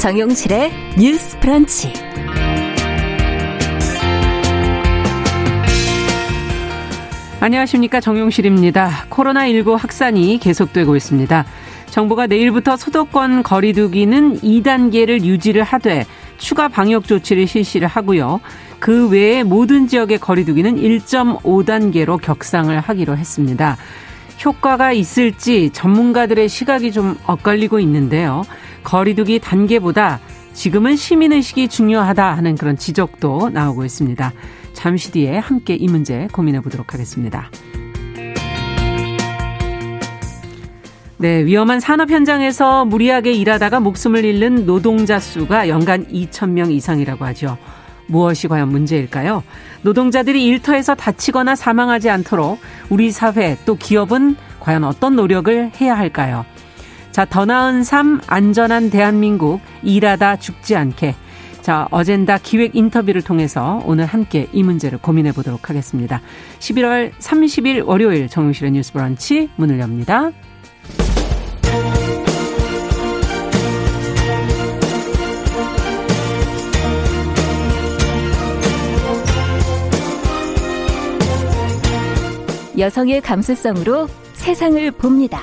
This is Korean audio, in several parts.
정용실의 뉴스 프런치. 안녕하십니까. 정용실입니다. 코로나19 확산이 계속되고 있습니다. 정부가 내일부터 수도권 거리두기는 2단계를 유지를 하되 추가 방역 조치를 실시를 하고요. 그 외에 모든 지역의 거리두기는 1.5단계로 격상을 하기로 했습니다. 효과가 있을지 전문가들의 시각이 좀 엇갈리고 있는데요. 거리두기 단계보다 지금은 시민의식이 중요하다 하는 그런 지적도 나오고 있습니다. 잠시 뒤에 함께 이 문제 고민해 보도록 하겠습니다. 네, 위험한 산업 현장에서 무리하게 일하다가 목숨을 잃는 노동자 수가 연간 2,000명 이상이라고 하죠. 무엇이 과연 문제일까요? 노동자들이 일터에서 다치거나 사망하지 않도록 우리 사회 또 기업은 과연 어떤 노력을 해야 할까요? 자, 더 나은 삶, 안전한 대한민국, 일하다 죽지 않게. 자, 어젠다 기획 인터뷰를 통해서 오늘 함께 이 문제를 고민해 보도록 하겠습니다. 11월 30일 월요일 정용실의 뉴스 브런치 문을 엽니다. 여성의 감수성으로 세상을 봅니다.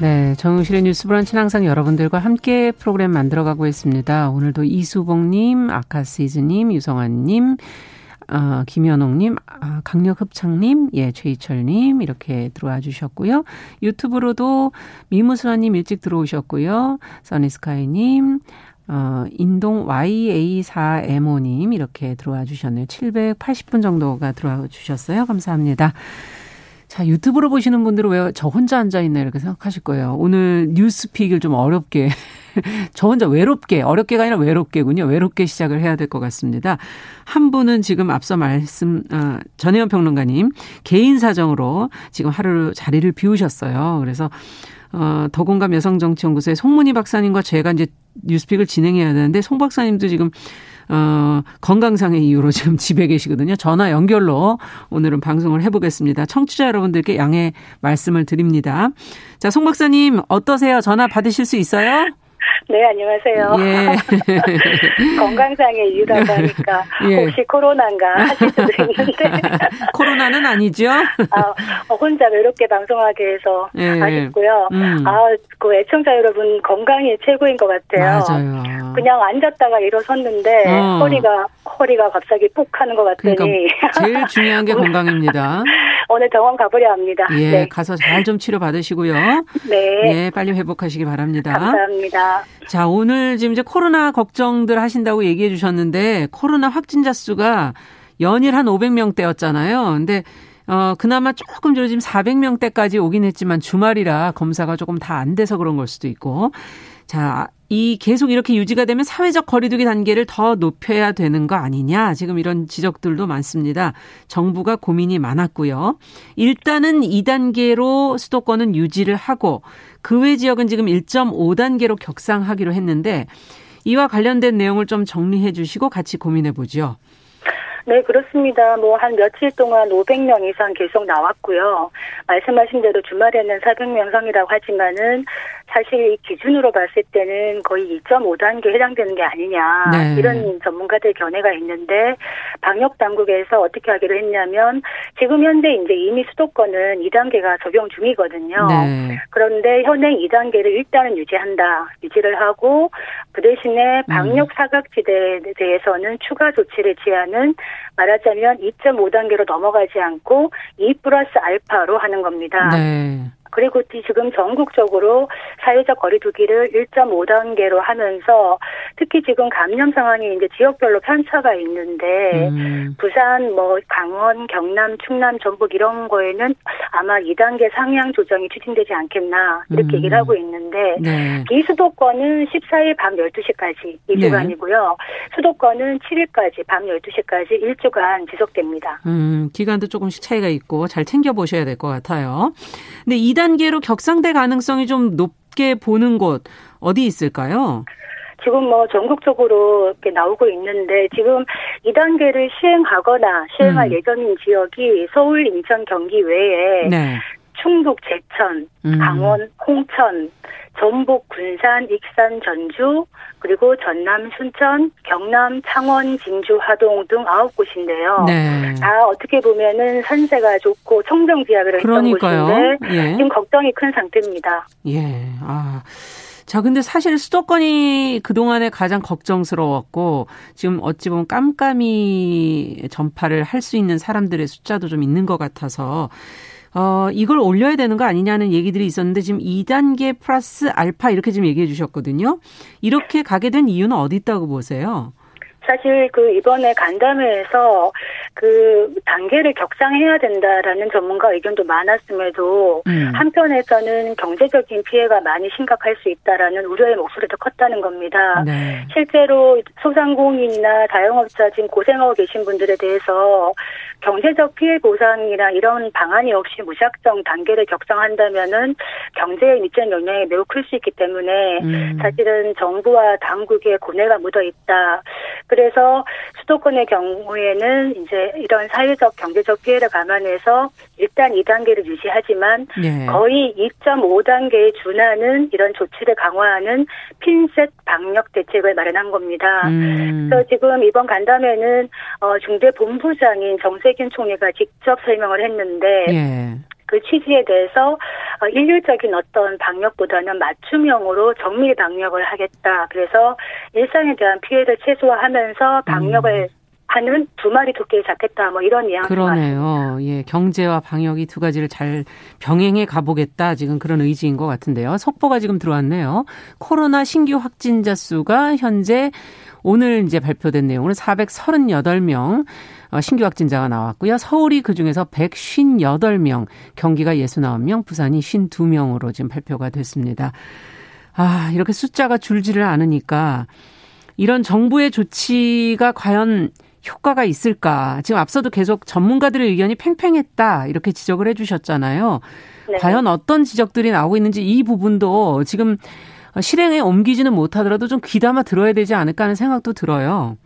네, 정용실의 뉴스 브런치는 항상 여러분들과 함께 프로그램 만들어가고 있습니다. 오늘도 이수봉님, 아카시즈님, 유성환님, 어, 김현옥님, 아, 강력흡창님, 예, 최희철님, 이렇게 들어와 주셨고요. 유튜브로도 미무수아님 일찍 들어오셨고요. 써니스카이님, 어, 인동 YA4MO님, 이렇게 들어와 주셨네요. 780분 정도가 들어와 주셨어요. 감사합니다. 자, 유튜브로 보시는 분들은 왜 저 혼자 앉아있나 이렇게 생각하실 거예요. 오늘 뉴스픽을 좀 어렵게, 저 혼자 외롭게, 어렵게가 아니라 외롭게군요. 외롭게 시작을 해야 될 것 같습니다. 한 분은 지금 앞서 말씀, 아, 전혜연 평론가님, 개인 사정으로 지금 하루 자리를 비우셨어요. 그래서, 어, 더공감 여성정치연구소의 송문희 박사님과 제가 이제 뉴스픽을 진행해야 되는데, 송 박사님도 지금 어, 건강상의 이유로 지금 집에 계시거든요. 전화 연결로 오늘은 방송을 해보겠습니다. 청취자 여러분들께 양해 말씀을 드립니다. 자, 송 박사님, 어떠세요? 전화 받으실 수 있어요? 네, 안녕하세요. 예. 건강상의 이유라고 하니까 예. 혹시 코로나인가 하실 수도 있는데. 코로나는 아니죠? 아, 혼자 외롭게 방송하게 해서 예. 아쉽고요. 음. 아, 그 애청자 여러분 건강이 최고인 것 같아요. 맞아요. 그냥 앉았다가 일어섰는데 어. 허리가 허리가 갑자기 푹 하는 것 같더니. 그러니까 제일 중요한 게 건강입니다. 오늘 병원 가보려 합니다. 예, 네. 가서 잘 좀 치료 받으시고요. 네. 예, 빨리 회복하시기 바랍니다. 감사합니다. 자, 오늘 지금 이제 코로나 걱정들 하신다고 얘기해 주셨는데 코로나 확진자 수가 연일 한 500명대였잖아요. 근데 어, 그나마 조금 전 지금 400명대까지 오긴 했지만 주말이라 검사가 조금 다 안 돼서 그런 걸 수도 있고. 자, 이 계속 이렇게 유지가 되면 사회적 거리두기 단계를 더 높여야 되는 거 아니냐. 지금 이런 지적들도 많습니다. 정부가 고민이 많았고요. 일단은 2단계로 수도권은 유지를 하고 그 외 지역은 지금 1.5단계로 격상하기로 했는데 이와 관련된 내용을 좀 정리해 주시고 같이 고민해 보죠. 네, 그렇습니다. 뭐 한 며칠 동안 500명 이상 계속 나왔고요. 말씀하신 대로 주말에는 400명 상이라고 하지만은 사실 이 기준으로 봤을 때는 거의 2.5단계 해당되는 게 아니냐 네. 이런 전문가들 견해가 있는데 방역 당국에서 어떻게 하기로 했냐면 지금 현재 이제 이미 수도권은 2단계가 적용 중이거든요. 네. 그런데 현행 2단계를 일단은 유지한다. 유지를 하고 그 대신에 방역 음. 사각지대에 대해서는 추가 조치를 취하는 말하자면 2.5단계로 넘어가지 않고 2 플러스 알파로 하는 겁니다. 네. 그리고 지금 전국적으로 사회적 거리두기를 1.5단계로 하면서 특히 지금 감염 상황이 이제 지역별로 편차가 있는데 음. 부산, 뭐 강원, 경남, 충남, 전북 이런 거에는 아마 2단계 상향 조정이 추진되지 않겠나 이렇게 음. 얘기를 하고 있는데 네. 비수도권은 14일 밤 12시까지 2주간이고요. 네. 수도권은 7일까지 밤 12시까지 1주간 지속됩니다. 음, 기간도 조금씩 차이가 있고 잘 챙겨 보셔야 될 것 같아요. 근데 2단 계로 격상될 가능성이 좀 높게 보는 곳 어디 있을까요? 지금 뭐 전국적으로 이렇게 나오고 있는데 지금 2단계를 시행하거나 시행할 음. 예정인 지역이 서울, 인천, 경기 외에 네. 충북, 제천, 음. 강원, 홍천, 전북, 군산, 익산, 전주, 그리고 전남, 순천, 경남, 창원, 진주, 하동 등 아홉 곳인데요. 네. 다 어떻게 보면은 산세가 좋고 청정 지역으로 했던 곳인데 예. 지금 걱정이 큰 상태입니다. 예. 아. 자, 근데 사실 수도권이 그동안에 가장 걱정스러웠고, 지금 어찌 보면 깜깜이 전파를 할 수 있는 사람들의 숫자도 좀 있는 것 같아서, 어, 이걸 올려야 되는 거 아니냐는 얘기들이 있었는데, 지금 2단계 플러스 알파 이렇게 지금 얘기해 주셨거든요. 이렇게 가게 된 이유는 어디 있다고 보세요? 사실 그 이번에 간담회에서 그 단계를 격상해야 된다라는 전문가 의견도 많았음에도 음. 한편에서는 경제적인 피해가 많이 심각할 수 있다라는 우려의 목소리도 컸다는 겁니다. 네. 실제로 소상공인이나 자영업자 지금 고생하고 계신 분들에 대해서 경제적 피해 보상이나 이런 방안이 없이 무작정 단계를 격상한다면은 경제에 미치는 영향이 매우 클 수 있기 때문에 음. 사실은 정부와 당국의 고뇌가 묻어 있다. 그래서 수도권의 경우에는 이제 이런 사회적 경제적 피해를 감안해서 일단 2단계를 유지하지만 네. 거의 2.5단계에 준하는 이런 조치를 강화하는 핀셋 방역 대책을 마련한 겁니다. 음. 그래서 지금 이번 간담회는 어, 중대 본부장인 정세균 총리가 직접 설명을 했는데 네. 그 취지에 대해서 어, 일률적인 어떤 방역보다는 맞춤형으로 정밀 방역을 하겠다. 그래서 일상에 대한 피해를 최소화하면서 방역을 음. 하는 두 마리 토끼를 잡겠다 뭐 이런 뉘앙스 그러네요. 예, 경제와 방역이 두 가지를 잘 병행해 가보겠다 지금 그런 의지인 것 같은데요. 속보가 지금 들어왔네요. 코로나 신규 확진자 수가 현재 오늘 이제 발표된 내용은 438명 어, 신규 확진자가 나왔고요. 서울이 그중에서 158명, 경기가 69명, 부산이 52명으로 지금 발표가 됐습니다. 아, 이렇게 숫자가 줄지를 않으니까 이런 정부의 조치가 과연 효과가 있을까? 지금 앞서도 계속 전문가들의 의견이 팽팽했다 이렇게 지적을 해주셨잖아요. 네. 과연 어떤 지적들이 나오고 있는지 이 부분도 지금 실행에 옮기지는 못하더라도 좀 귀담아 들어야 되지 않을까 하는 생각도 들어요.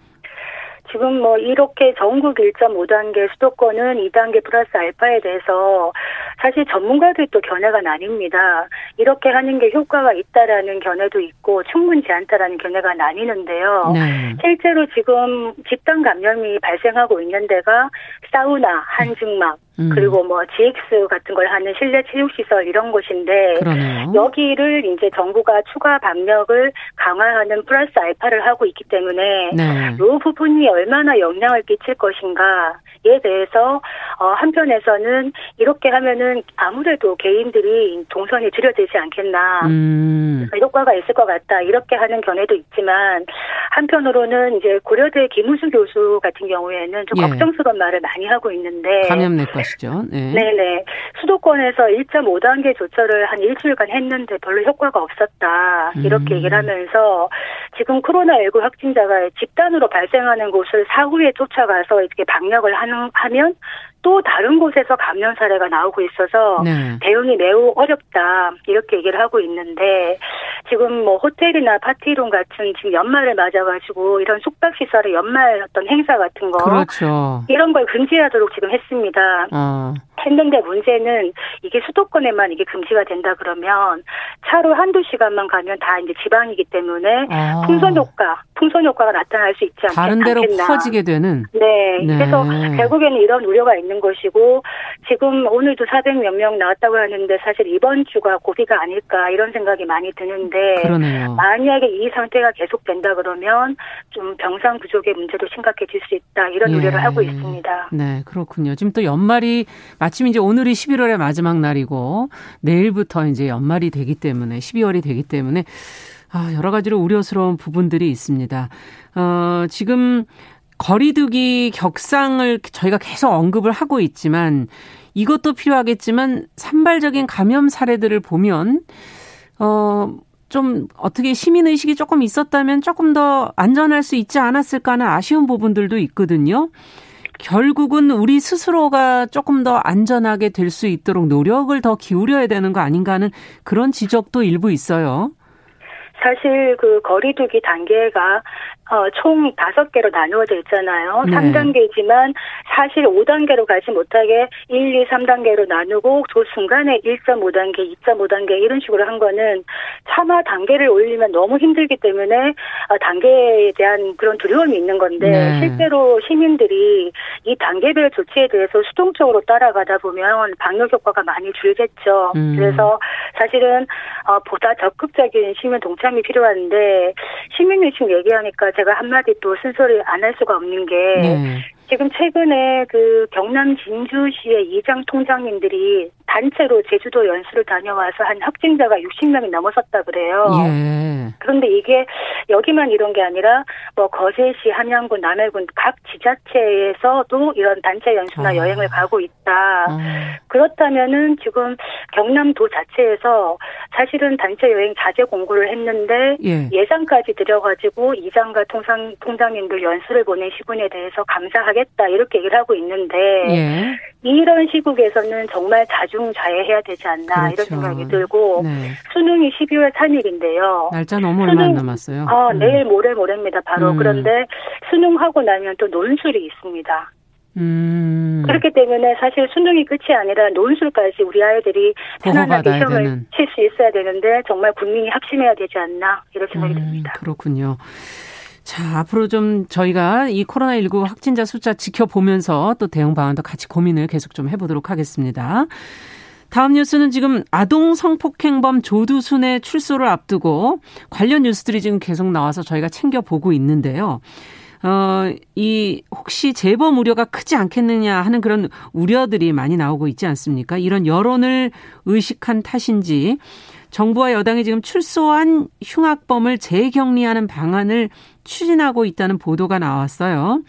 지금 뭐 이렇게 전국 1.5단계 수도권은 2단계 플러스 알파에 대해서 사실 전문가들도 견해가 나뉩니다. 이렇게 하는 게 효과가 있다라는 견해도 있고 충분치 않다라는 견해가 나뉘는데요. 네. 실제로 지금 집단 감염이 발생하고 있는 데가 사우나, 한증막, 음. 그리고 뭐 GX 같은 걸 하는 실내 체육시설 이런 곳인데 그러네요. 여기를 이제 정부가 추가 방역을 강화하는 플러스 알파를 하고 있기 때문에 네. 이 부분이 얼마나 영향을 끼칠 것인가 에 대해서 어 한편에서는 이렇게 하면은 아무래도 개인들이 동선이 줄여들지 않겠나 음. 효과가 있을 것 같다 이렇게 하는 견해도 있지만 한편으로는 이제 고려대 김우수 교수 같은 경우에는 좀 예. 걱정스러운 말을 많이 하고 있는데 감염내과 것이죠. 네. 네네. 수도권에서 1.5단계 조처를 한 일주일간 했는데 별로 효과가 없었다. 이렇게 음. 얘기를 하면서 지금 코로나19 확진자가 집단으로 발생하는 곳을 사후에 쫓아가서 이렇게 방역을 하는, 하면 또 다른 곳에서 감염 사례가 나오고 있어서 네. 대응이 매우 어렵다 이렇게 얘기를 하고 있는데 지금 뭐 호텔이나 파티룸 같은 지금 연말을 맞아가지고 이런 숙박 시설의 연말 어떤 행사 같은 거 그렇죠. 이런 걸 금지하도록 지금 했습니다. 어. 했는데 문제는 이게 수도권에만 이게 금지가 된다 그러면 차로 한두 시간만 가면 다 이제 지방이기 때문에 아. 풍선 효과, 풍선 효과가 나타날 수 있지 않겠나. 다른 데로 퍼지게 되는. 네. 네. 그래서 결국에는 이런 우려가 있는 것이고 지금 오늘도 400몇 명 나왔다고 하는데 사실 이번 주가 고비가 아닐까 이런 생각이 많이 드는데 그러네요. 만약에 이 상태가 계속된다 그러면 좀 병상 부족의 문제도 심각해질 수 있다 이런 예. 우려를 하고 있습니다. 네, 그렇군요. 지금 또 연말이 마침 이제 오늘이 11월의 마지막 날이고 내일부터 이제 연말이 되기 때문에 12월이 되기 때문에 아, 여러 가지로 우려스러운 부분들이 있습니다. 어, 지금 거리두기 격상을 저희가 계속 언급을 하고 있지만 이것도 필요하겠지만 산발적인 감염 사례들을 보면 어, 좀 어떻게 시민 의식이 조금 있었다면 조금 더 안전할 수 있지 않았을까 하는 아쉬운 부분들도 있거든요. 결국은 우리 스스로가 조금 더 안전하게 될 수 있도록 노력을 더 기울여야 되는 거 아닌가 하는 그런 지적도 일부 있어요. 사실 그 거리두기 단계가 어, 총 다섯 개로 나누어져 있잖아요. 네. 3단계지만 사실 5단계로 가지 못하게 1, 2, 3단계로 나누고 그 순간에 1.5단계, 2.5단계 이런 식으로 한 거는 차마 단계를 올리면 너무 힘들기 때문에 어, 단계에 대한 그런 두려움이 있는 건데 네. 실제로 시민들이 이 단계별 조치에 대해서 수동적으로 따라가다 보면 방역 효과가 많이 줄겠죠. 음. 그래서 사실은 어, 보다 적극적인 시민 동참이 필요한데 시민의식 얘기하니까 제가 한마디 또 쓴소리 안 할 수가 없는 게 네. 지금 최근에 그 경남 진주시의 이장 통장님들이 단체로 제주도 연수를 다녀와서 한 확진자가 60명이 넘어섰다 그래요. 예. 그런데 이게 여기만 이런 게 아니라 뭐 거제시, 함양군, 남해군 각 지자체에서도 이런 단체 연수나 아. 여행을 가고 있다. 어. 그렇다면은 지금 경남도 자체에서 사실은 단체 여행 자제 공고를 했는데 예. 예산까지 들여가지고 이장과 통상, 통장님들 연수를 보낸 시군에 대해서 감사하겠다 이렇게 얘기를 하고 있는데 예. 이런 시국에서는 정말 자중자애해야 되지 않나 이런 그렇죠. 생각이 들고 네. 수능이 12월 3일인데요. 날짜 너무 얼마 안 남았어요. 아, 음. 내일 모레 모레입니다. 바로 음. 그런데 수능하고 나면 또 논술이 있습니다. 음. 그렇기 때문에 사실 수능이 끝이 아니라 논술까지 우리 아이들이 편안하게 시험을. 칠 수 있어야 되는데 정말 국민이 합심해야 되지 않나 이런 생각이 음, 듭니다. 그렇군요. 자, 앞으로 좀 저희가 이 코로나19 확진자 숫자 지켜보면서 또 대응 방안도 같이 고민을 계속 좀 해보도록 하겠습니다. 다음 뉴스는 지금 아동 성폭행범 조두순의 출소를 앞두고 관련 뉴스들이 지금 계속 나와서 저희가 챙겨보고 있는데요. 어, 이, 혹시 재범 우려가 크지 않겠느냐 하는 그런 우려들이 많이 나오고 있지 않습니까? 이런 여론을 의식한 탓인지 정부와 여당이 지금 출소한 흉악범을 재격리하는 방안을 추진하고 있다는 보도가 나왔어요.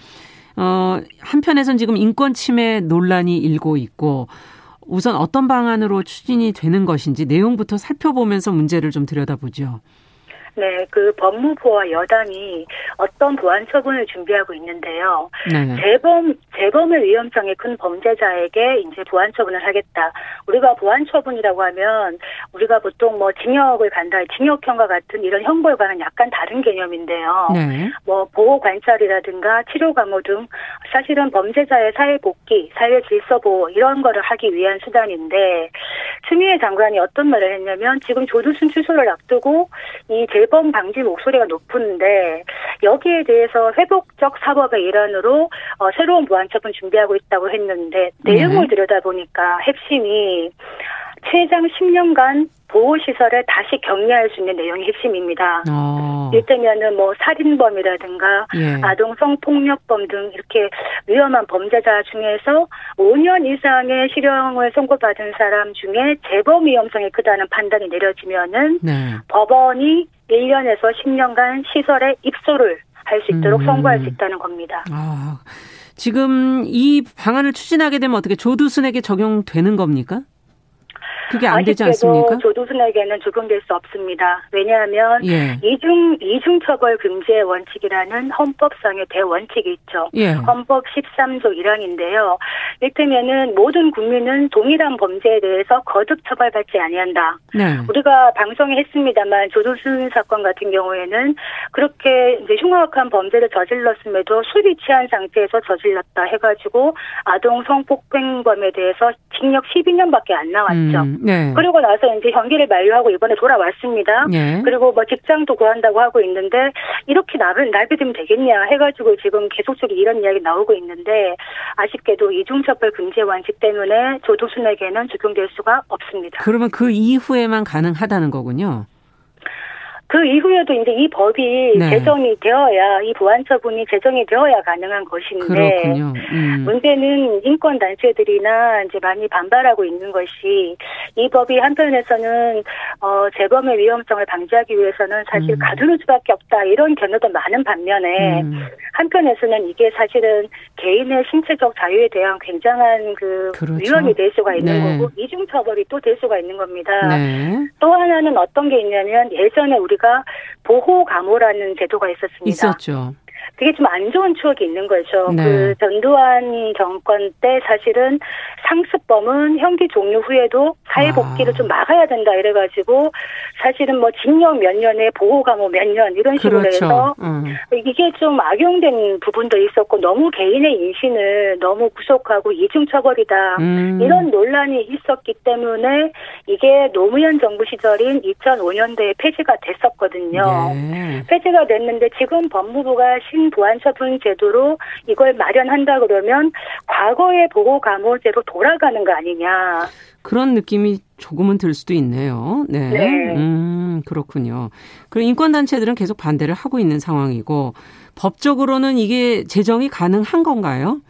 어, 한편에선 지금 인권 침해 논란이 일고 있고 우선 어떤 방안으로 추진이 되는 것인지 내용부터 살펴보면서 문제를 좀 들여다보죠. 네, 그 법무부와 여당이 어떤 보안 처분을 준비하고 있는데요. 네. 재범 재범의 위험성이 큰 범죄자에게 이제 보안 처분을 하겠다. 우리가 보안 처분이라고 하면 우리가 보통 뭐 징역을 간다, 징역형과 같은 이런 형벌과는 약간 다른 개념인데요. 네. 뭐 보호 관찰이라든가 치료 감호 등 사실은 범죄자의 사회 복귀, 사회 질서 보호 이런 거를 하기 위한 수단인데 추미애 장관이 어떤 말을 했냐면 지금 조두순 출소를 앞두고 이 재범 방지 목소리가 높은데 여기에 대해서 회복적 사법의 일환으로 어, 새로운 보안처분 준비하고 있다고 했는데 내용을 네. 들여다보니까 핵심이 최장 10년간 보호시설에 다시 격리할 수 있는 내용이 핵심입니다. 어. 이를테면은 뭐 살인범이라든가 예. 아동 성폭력범 등 이렇게 위험한 범죄자 중에서 5년 이상의 실형을 선고받은 사람 중에 재범 위험성이 크다는 판단이 내려지면은 네. 법원이 1년에서 10년간 시설에 입소를 할 수 있도록 음. 선고할 수 있다는 겁니다. 아, 지금 이 방안을 추진하게 되면 어떻게 조두순에게 적용되는 겁니까? 그게 안 되지 않습니까? 아쉽게도 조두순에게는 적용될 수 없습니다. 왜냐하면 예. 이중 이중 처벌 금지의 원칙이라는 헌법상의 대원칙이 있죠. 예. 헌법 13조 1항인데요. 이를테면은 모든 국민은 동일한 범죄에 대해서 거듭 처벌받지 아니한다. 네. 우리가 방송에 했습니다만 조두순 사건 같은 경우에는 그렇게 이제 흉악한 범죄를 저질렀음에도 술이 취한 상태에서 저질렀다 해가지고 아동 성폭행범에 대해서 징역 12년밖에 안 나왔죠. 음, 네. 그리고 나서 이제 형기를 만료하고 이번에 돌아왔습니다. 예. 그리고 뭐 직장도 구한다고 하고 있는데 이렇게 나를 날비되면 되겠냐 해가지고 지금 계속적으로 이런 이야기 나오고 있는데 아쉽게도 이중처벌 금지 원칙 때문에 조두순에게는 적용될 수가 없습니다. 그러면 그 이후에만 가능하다는 거군요. 그 이후에도 이제 이 법이 네. 제정이 되어야 이 보안 처분이 제정이 되어야 가능한 것인데. 음. 문제는 인권 단체들이나 이제 많이 반발하고 있는 것이 이 법이 한편에서는 어 재범의 위험성을 방지하기 위해서는 사실 음. 가두는 수밖에 없다 이런 견해도 많은 반면에 음. 한편에서는 이게 사실은 개인의 신체적 자유에 대한 굉장한 그 그렇죠. 위험이 될 수가 있는 네. 거고 이중 처벌이 또 될 수가 있는 겁니다. 네. 또 하나는 어떤 게 있냐면 예전에 우리 가 보호 감호라는 제도가 있었습니다. 있었죠. 그게 좀 안 좋은 추억이 있는 거죠. 네. 그 전두환 정권 때 사실은 상습범은 형기 종료 후에도 사회 복귀를 아. 좀 막아야 된다 이래가지고 사실은 뭐 징역 몇 년에 보호 감호 몇 년 이런 식으로 그렇죠. 해서 음. 이게 좀 악용된 부분도 있었고 너무 개인의 인신을 너무 구속하고 이중 처벌이다 음. 이런 논란이 있었기 때문에 이게 노무현 정부 시절인 2005년도에 폐지가 됐었거든요. 네. 폐지가 됐는데 지금 법무부가 신보안 처분 제도로 이걸 마련한다 그러면 과거의 보호 감호제로 돌아가는 거 아니냐. 그런 느낌이 조금은 들 수도 있네요. 네. 네. 음, 그렇군요. 그리고 인권단체들은 계속 반대를 하고 있는 상황이고, 법적으로는 이게 제정이 가능한 건가요?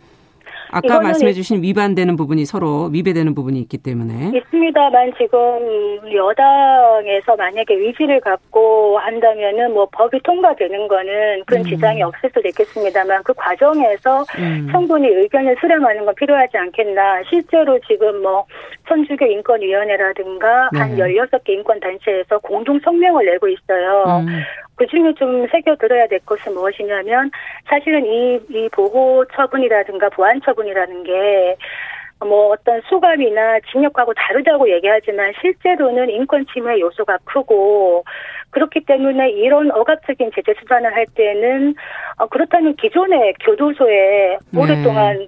아까 말씀해 주신 위반되는 부분이 서로 위배되는 부분이 있기 때문에 있습니다만 지금 여당에서 만약에 의지를 갖고 한다면은 뭐 법이 통과되는 거는 그런 음. 지장이 없을 수도 있겠습니다만 그 과정에서 음. 충분히 의견을 수렴하는 건 필요하지 않겠나 실제로 지금 뭐 천주교 인권위원회라든가 네. 한 16개 인권단체에서 공동 성명을 내고 있어요. 음. 그 중에 좀 새겨들어야 될 것은 무엇이냐면 사실은 이, 이 보호 처분이라든가 보안 처분 이라는 게 뭐 어떤 수감이나 징역하고 다르다고 얘기하지만 실제로는 인권 침해 요소가 크고 그렇기 때문에 이런 억압적인 제재 수단을 할 때는 어 그렇다면 기존의 교도소에 네. 오랫동안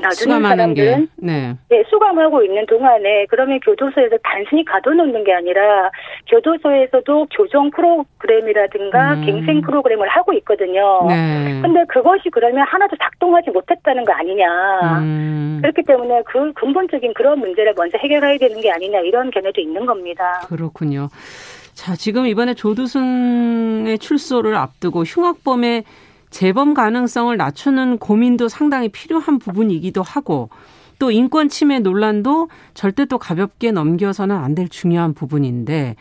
놔두는 사람들은 네. 네. 수감하고 있는 동안에 그러면 교도소에서 단순히 가둬놓는 게 아니라 교도소에서도 교정 프로그램이라든가 음. 갱생 프로그램을 하고 있거든요. 네. 근데 그것이 그러면 하나도 작동하지 못했다는 거 아니냐. 음. 그렇기 때문에 그 근본적인 그런 문제를 먼저 해결해야 되는 게 아니냐 이런 견해도 있는 겁니다. 그렇군요. 자, 지금 이번에 조두순의 출소를 앞두고 흉악범의 재범 가능성을 낮추는 고민도 상당히 필요한 부분이기도 하고 또 인권 침해 논란도 절대 또 가볍게 넘겨서는 안 될 중요한 부분인데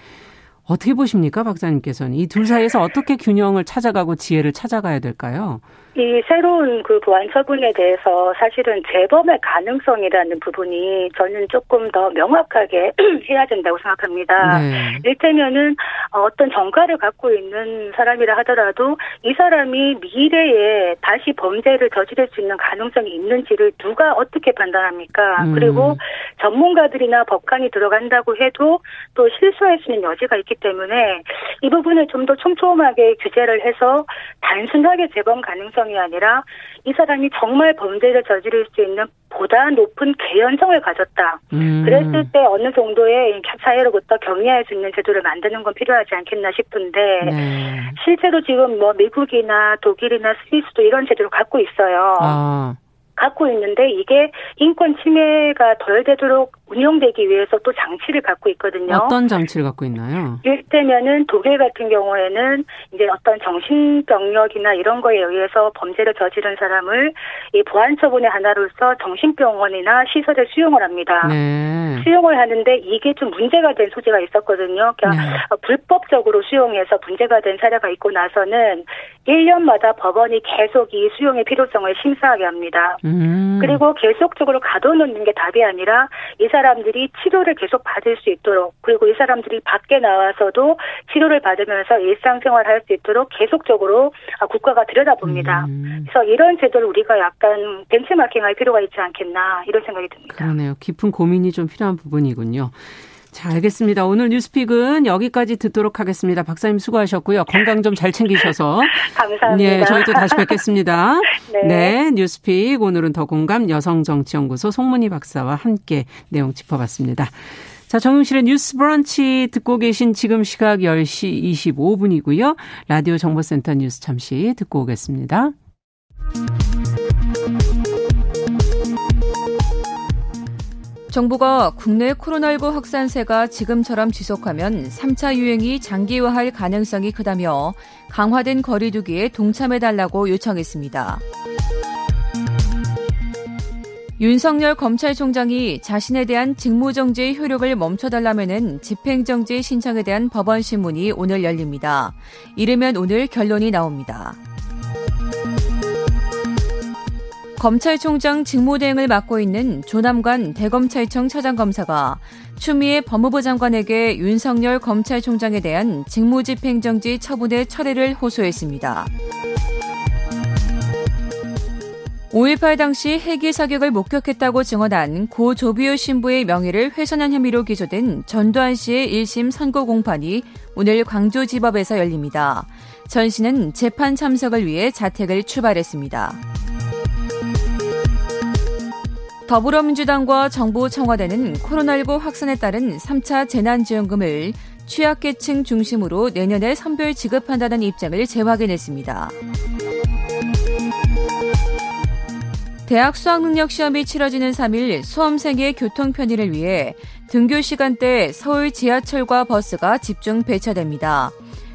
어떻게 보십니까, 박사님께서는 이 둘 사이에서 어떻게 균형을 찾아가고 지혜를 찾아가야 될까요? 이 새로운 그 보안 처분에 대해서 사실은 재범의 가능성이라는 부분이 저는 조금 더 명확하게 해야 된다고 생각합니다. 네. 일테면은 어떤 정가를 갖고 있는 사람이라 하더라도 이 사람이 미래에 다시 범죄를 저지를 수 있는 가능성이 있는지를 누가 어떻게 판단합니까? 음. 그리고 전문가들이나 법관이 들어간다고 해도 또 실수할 수 있는 여지가 있기 때문에 이 부분을 좀 더 촘촘하게 규제를 해서 단순하게 재범 가능성 개연성이 아니라 이 사람이 정말 범죄를 저지를 수 있는 보다 높은 개연성을 가졌다. 음. 그랬을 때 어느 정도의 사회로부터 격리할 수 있는 제도를 만드는 건 필요하지 않겠나 싶은데 네. 실제로 지금 뭐 미국이나 독일이나 스위스도 이런 제도를 갖고 있어요. 아. 갖고 있는데 이게 인권 침해가 덜 되도록 운영되기 위해서 또 장치를 갖고 있거든요. 어떤 장치를 갖고 있나요? 일테면은 독일 같은 경우에는 이제 어떤 정신병력이나 이런 거에 의해서 범죄를 저지른 사람을 이 보안 처분의 하나로서 정신병원이나 시설에 수용을 합니다. 네. 수용을 하는데 이게 좀 문제가 된 소지가 있었거든요. 그러니까 네. 불법적으로 수용해서 문제가 된 사례가 있고 나서는 1년마다 법원이 계속 이 수용의 필요성을 심사하게 합니다. 음. 그리고 계속적으로 가둬놓는 게 답이 아니라 이 사람 들이 치료를 계속 받을 수 있도록 그리고 이 사람들이 밖에 나와서도 치료를 받으면서 일상생활 할 수 있도록 계속적으로 국가가 들여다봅니다. 음. 그래서 이런 제도를 우리가 약간 벤치마킹할 필요가 있지 않겠나 이런 생각이 듭니다. 그러네요. 깊은 고민이 좀 필요한 부분이군요. 자, 알겠습니다. 오늘 뉴스픽은 여기까지 듣도록 하겠습니다. 박사님 수고하셨고요. 건강 좀 잘 챙기셔서. 감사합니다. 네, 저희 또 다시 뵙겠습니다. 네. 네, 뉴스픽 오늘은 더 공감 여성정치연구소 송문희 박사와 함께 내용 짚어봤습니다. 자, 정용실의 뉴스 브런치 듣고 계신 지금 시각 10시 25분이고요. 라디오 정보센터 뉴스 잠시 듣고 오겠습니다. 정부가 국내 코로나19 확산세가 지금처럼 지속하면 3차 유행이 장기화할 가능성이 크다며 강화된 거리두기에 동참해달라고 요청했습니다. 윤석열 검찰총장이 자신에 대한 직무정지의 효력을 멈춰달라면은 집행정지 신청에 대한 법원 신문이 오늘 열립니다. 이르면 오늘 결론이 나옵니다. 검찰총장 직무대행을 맡고 있는 조남관 대검찰청 차장검사가 추미애 법무부 장관에게 윤석열 검찰총장에 대한 직무집행정지 처분의 철회를 호소했습니다. 5.18 당시 헬기 사격을 목격했다고 증언한 고 조비오 신부의 명예를 훼손한 혐의로 기소된 전두환 씨의 1심 선고 공판이 오늘 광주지법에서 열립니다. 전 씨는 재판 참석을 위해 자택을 출발했습니다. 더불어민주당과 정부 청와대는 코로나19 확산에 따른 3차 재난지원금을 취약계층 중심으로 내년에 선별 지급한다는 입장을 재확인했습니다. 대학 수학능력 시험이 치러지는 3일 수험생의 교통 편의를 위해 등교 시간대 서울 지하철과 버스가 집중 배차됩니다.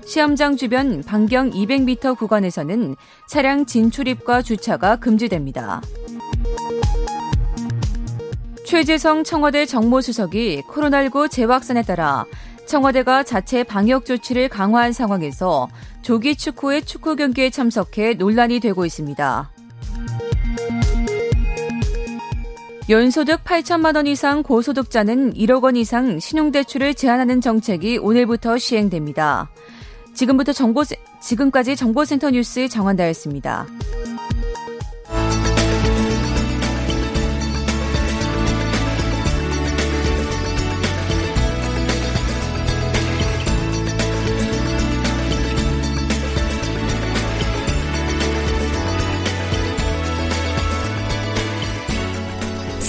시험장 주변 반경 200m 구간에서는 차량 진출입과 주차가 금지됩니다. 최재성 청와대 정무수석이 코로나19 재확산에 따라 청와대가 자체 방역 조치를 강화한 상황에서 조기 축구의 축구 경기에 참석해 논란이 되고 있습니다. 연소득 8천만 원 이상 고소득자는 1억 원 이상 신용대출을 제한하는 정책이 오늘부터 시행됩니다. 지금부터 정보, 지금까지 정보센터 뉴스 정한다였습니다.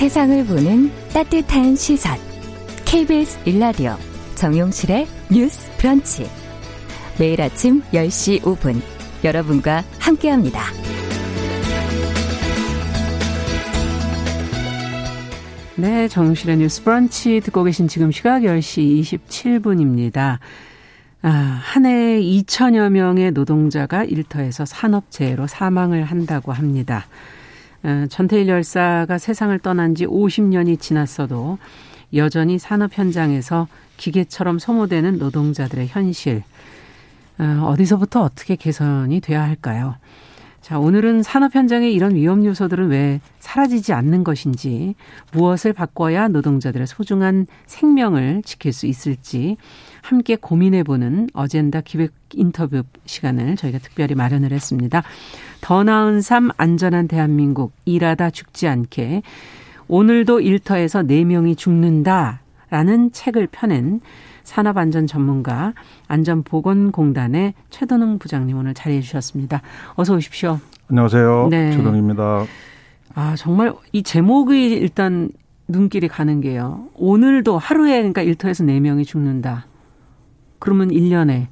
세상을 보는 따뜻한 시선. KBS 일라디오 정용실의 뉴스 브런치. 매일 아침 10시 5분 여러분과 함께합니다. 네, 정용실의 뉴스 브런치 듣고 계신 지금 시각 10시 27분입니다. 아, 한 해에 2천여 명의 노동자가 일터에서 산업재해로 사망을 한다고 합니다. 어, 전태일 열사가 세상을 떠난 지 50년이 지났어도 여전히 산업 현장에서 기계처럼 소모되는 노동자들의 현실. 어, 어디서부터 어떻게 개선이 돼야 할까요? 자, 오늘은 산업 현장의 이런 위험 요소들은 왜 사라지지 않는 것인지, 무엇을 바꿔야 노동자들의 소중한 생명을 지킬 수 있을지 함께 고민해보는 어젠다 기획 인터뷰 시간을 저희가 특별히 마련을 했습니다. 더 나은 삶 안전한 대한민국 일하다 죽지 않게 오늘도 일터에서 4명이 죽는다 라는 책을 펴낸 산업안전 전문가 안전보건공단의 최도능 부장님 오늘 자리해 주셨습니다. 어서 오십시오. 안녕하세요. 네. 최도능입니다. 아, 정말 이 제목이 일단 눈길이 가는 게요. 오늘도 하루에 그러니까 일터에서 4명이 죽는다. 그러면 1년에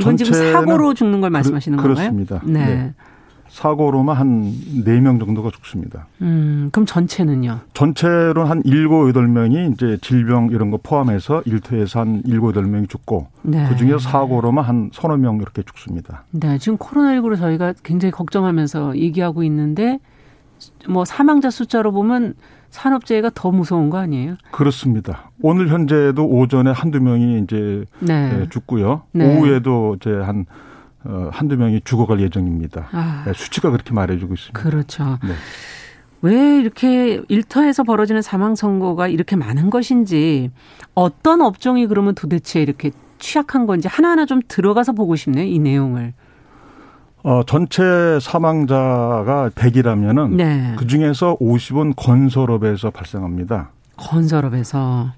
이건 지금 사고로 죽는 걸 말씀하시는 그, 건가요? 그렇습니다. 네. 네. 사고로만 한 4명 정도가 죽습니다. 음, 그럼 전체는요? 전체로 한 7, 8명이 이제 질병 이런 거 포함해서 일터에서 한 7, 8명이 죽고 네. 그중에 사고로만 한 서너 명 이렇게 죽습니다. 네, 지금 코로나19로 저희가 굉장히 걱정하면서 얘기하고 있는데 뭐 사망자 숫자로 보면 산업재해가 더 무서운 거 아니에요? 그렇습니다. 오늘 현재도 오전에 한두 명이 이제 네. 네 죽고요. 네. 오후에도 이제 한 어, 한두 명이 죽어갈 예정입니다. 아. 네, 수치가 그렇게 말해주고 있습니다. 그렇죠. 네. 왜 이렇게 일터에서 벌어지는 사망 선고가 이렇게 많은 것인지 어떤 업종이 그러면 도대체 이렇게 취약한 건지 하나하나 좀 들어가서 보고 싶네요. 이 내용을. 어, 전체 사망자가 100이라면은 네. 그 중에서 50은 건설업에서 발생합니다. 건설업에서.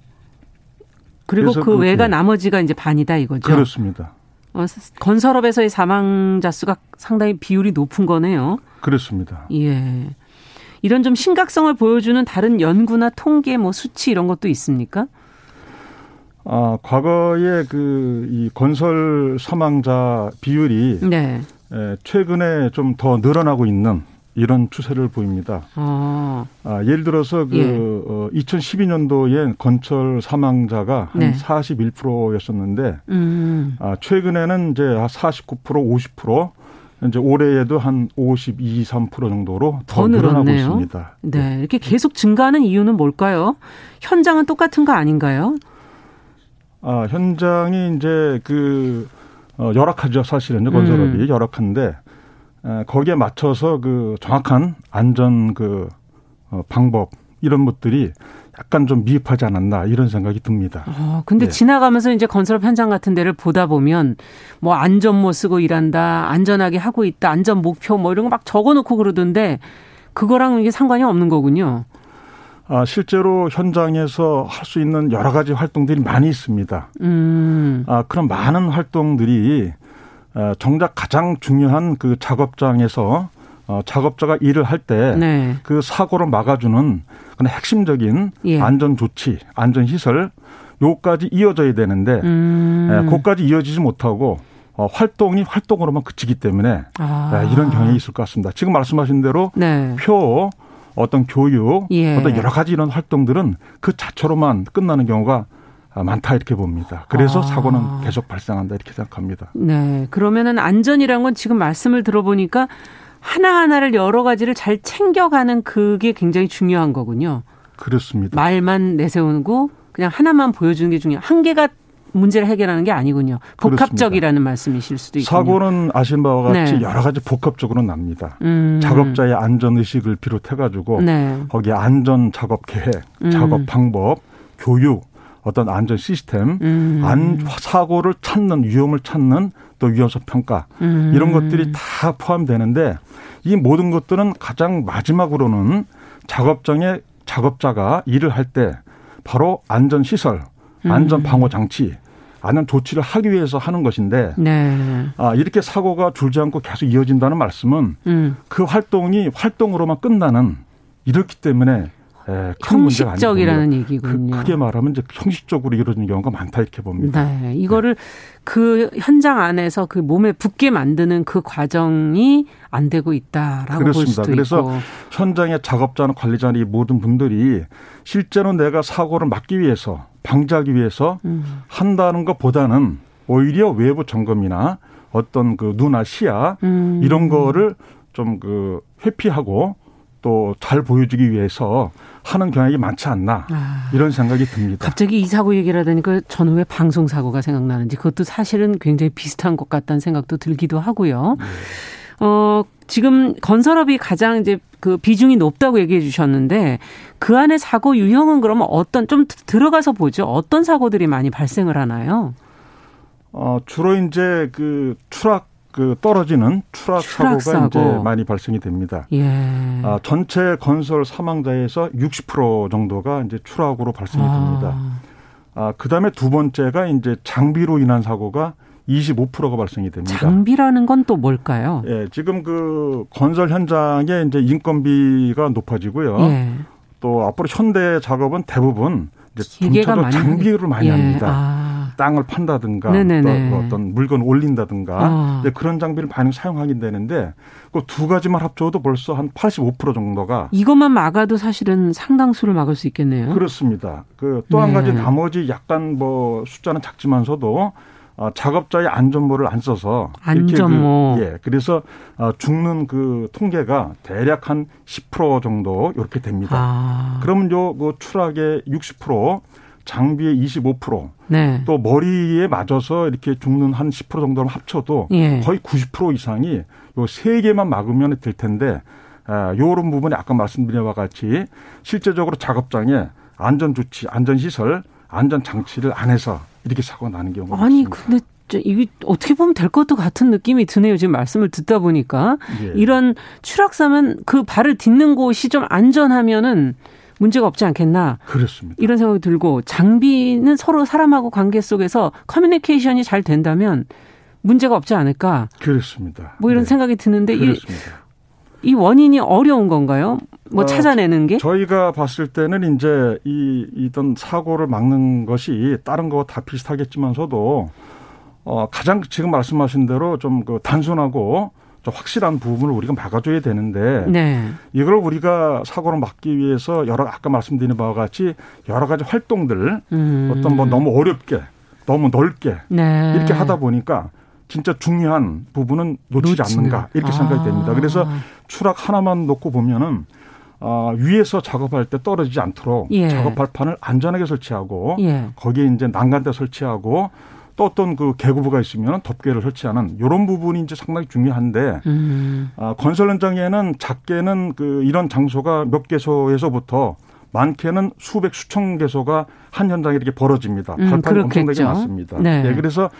그리고 그 외가 나머지가 이제 반이다 이거죠. 그렇습니다. 어, 건설업에서의 사망자 수가 상당히 비율이 높은 거네요. 그렇습니다. 예. 이런 좀 심각성을 보여주는 다른 연구나 통계 뭐 수치 이런 것도 있습니까? 아, 과거에 그 이 건설 사망자 비율이 네. 에, 최근에 좀 더 늘어나고 있는 이런 추세를 보입니다. 아, 아 예를 들어서 그 예. 어, 2012년도에 건설 사망자가 한 네. 41%였었는데 음. 아, 최근에는 이제 49% 50% 이제 올해에도 한 52, 3% 정도로 더, 더 늘어나고 있습니다. 네. 이렇게 계속 증가하는 이유는 뭘까요? 현장은 똑같은 거 아닌가요? 아, 현장이 이제 그 어, 열악하죠, 사실은 건설업이 음. 열악한데 에, 거기에 맞춰서 그 정확한 안전 그 어, 방법 이런 것들이 약간 좀 미흡하지 않았나 이런 생각이 듭니다. 어, 근데 네. 지나가면서 이제 건설업 현장 같은 데를 보다 보면 뭐 안전모 쓰고 일한다, 안전하게 하고 있다, 안전 목표 뭐 이런 거 막 적어 놓고 그러던데 그거랑 이게 상관이 없는 거군요. 아, 실제로 현장에서 할 수 있는 여러 가지 활동들이 많이 있습니다. 음. 아, 그런 많은 활동들이 어, 정작 가장 중요한 그 작업장에서 어, 작업자가 일을 할 때그 네. 그 사고를 막아주는 그런 핵심적인 예. 안전 조치, 안전 시설 요까지 이어져야 되는데 음. 예, 그까지 이어지지 못하고 어, 활동이 활동으로만 그치기 때문에 아. 예, 이런 경향이 있을 것 같습니다. 지금 말씀하신 대로 네. 표 어떤 교육, 예. 어떤 여러 가지 이런 활동들은 그 자체로만 끝나는 경우가 많다 이렇게 봅니다. 그래서 아. 사고는 계속 발생한다 이렇게 생각합니다. 네. 그러면은 안전이란 건 지금 말씀을 들어보니까 하나하나를 여러 가지를 잘 챙겨가는 그게 굉장히 중요한 거군요. 그렇습니다. 말만 내세우고 그냥 하나만 보여주는 게 중요해요. 한 개가 문제를 해결하는 게 아니군요. 복합적이라는 그렇습니다. 말씀이실 수도 있고 사고는 아신 바와 같이 네. 여러 가지 복합적으로 납니다. 음. 작업자의 안전 의식을 비롯해 가지고 네. 거기에 안전 작업 계획, 음. 작업 방법, 교육, 어떤 안전 시스템, 음. 안 사고를 찾는 위험을 찾는 또 위험성 평가 음. 이런 것들이 다 포함되는데 이 모든 것들은 가장 마지막으로는 작업장에 작업자가 일을 할 때 바로 안전 시설, 안전 음. 방호 장치, 안전 조치를 하기 위해서 하는 것인데 네. 아 이렇게 사고가 줄지 않고 계속 이어진다는 말씀은 음. 그 활동이 활동으로만 끝나는 이렇기 때문에 예, 형식적이라는 얘기군요. 그, 크게 말하면 이제 형식적으로 이루어지는 경우가 많다 이렇게 봅니다. 네, 이거를 네. 그 현장 안에서 그 몸에 붙게 만드는 그 과정이 안 되고 있다라고 그렇습니다. 볼 수도 그래서 있고. 현장의 작업자나 관리자나 이 모든 분들이 실제로 내가 사고를 막기 위해서 방지하기 위해서 음. 한다는 것보다는 오히려 외부 점검이나 어떤 그 눈아 시야 음. 이런 거를 좀 그 회피하고 또 잘 보여주기 위해서 하는 경향이 많지 않나 아. 이런 생각이 듭니다. 갑자기 이 사고 얘기를 하다니까 저는 왜 방송 사고가 생각나는지 그것도 사실은 굉장히 비슷한 것 같다는 생각도 들기도 하고요. 네. 어 지금 건설업이 가장 이제 그 비중이 높다고 얘기해 주셨는데 그 안에 사고 유형은 그러면 어떤 좀 들어가서 보죠. 어떤 사고들이 많이 발생을 하나요? 어 주로 이제 그 추락 그 떨어지는 추락, 추락 사고가 사고. 이제 많이 발생이 됩니다. 예. 아, 전체 건설 사망자에서 60% 정도가 이제 추락으로 발생이 아. 됩니다. 아, 그다음에 두 번째가 이제 장비로 인한 사고가 25%가 발생이 됩니다. 장비라는 건 또 뭘까요? 예, 지금 그 건설 현장에 이제 인건비가 높아지고요. 예. 또 앞으로 현대 작업은 대부분 이제 기계가 장비를 많이 예. 합니다. 아. 땅을 판다든가 또 어떤 물건 올린다든가 아. 그런 장비를 많이 사용하게 되는데 그 두 가지만 합쳐도 벌써 한 85% 정도가 이것만 막아도 사실은 상당수를 막을 수 있겠네요. 그렇습니다. 그 또 한 가지 네. 나머지 약간 뭐 숫자는 작지만서도 어, 작업자의 안전모를 안 써서 안전모 그, 예 그래서 어, 죽는 그 통계가 대략 한 10% 정도 이렇게 됩니다. 아. 그러면 요그 추락의 60% 장비의 25%, 네. 또 머리에 맞아서 이렇게 죽는 한 10% 정도를 합쳐도 예. 거의 90% 이상이 요 세 개만 막으면 될 텐데 아, 요런 부분이 아까 말씀드린 바와 같이 실제적으로 작업장에 안전 조치, 안전 시설, 안전 장치를 안 해서 이렇게 사고가 나는 경우가 아니 많습니다. 근데 이게 어떻게 보면 될 것도 같은 느낌이 드네요. 지금 말씀을 듣다 보니까 예. 이런 추락사면 그 발을 딛는 곳이 좀 안전하면은 문제가 없지 않겠나. 그렇습니다. 이런 생각이 들고 장비는 서로 사람하고 관계 속에서 커뮤니케이션이 잘 된다면 문제가 없지 않을까. 그렇습니다. 뭐 이런 네. 생각이 드는데 그렇습니다. 이, 이 원인이 어려운 건가요? 뭐 어, 찾아내는 게? 저희가 봤을 때는 이제 이 이던 사고를 막는 것이 다른 거 다 비슷하겠지만서도 어 가장 지금 말씀하신 대로 좀 그 단순하고 확실한 부분을 우리가 막아줘야 되는데 네. 이걸 우리가 사고를 막기 위해서 여러 아까 말씀드린 바와 같이 여러 가지 활동들 음. 어떤 뭐 너무 어렵게 너무 넓게 네. 이렇게 하다 보니까 진짜 중요한 부분은 놓치지 놓치는. 않는가 이렇게 아. 생각이 됩니다. 그래서 추락 하나만 놓고 보면은 어, 위에서 작업할 때 떨어지지 않도록 예. 작업 발판을 안전하게 설치하고 예. 거기에 이제 난간대 설치하고 또 어떤 그 개구부가 있으면 덮개를 설치하는 이런 부분이 이제 상당히 중요한데 음. 아, 건설 현장에는 작게는 그 이런 장소가 몇 개소에서부터 많게는 수백 수천 개소가 한 현장에 이렇게 벌어집니다. 음, 발판이 음, 엄청나게 많습니다. 네. 네. 그래서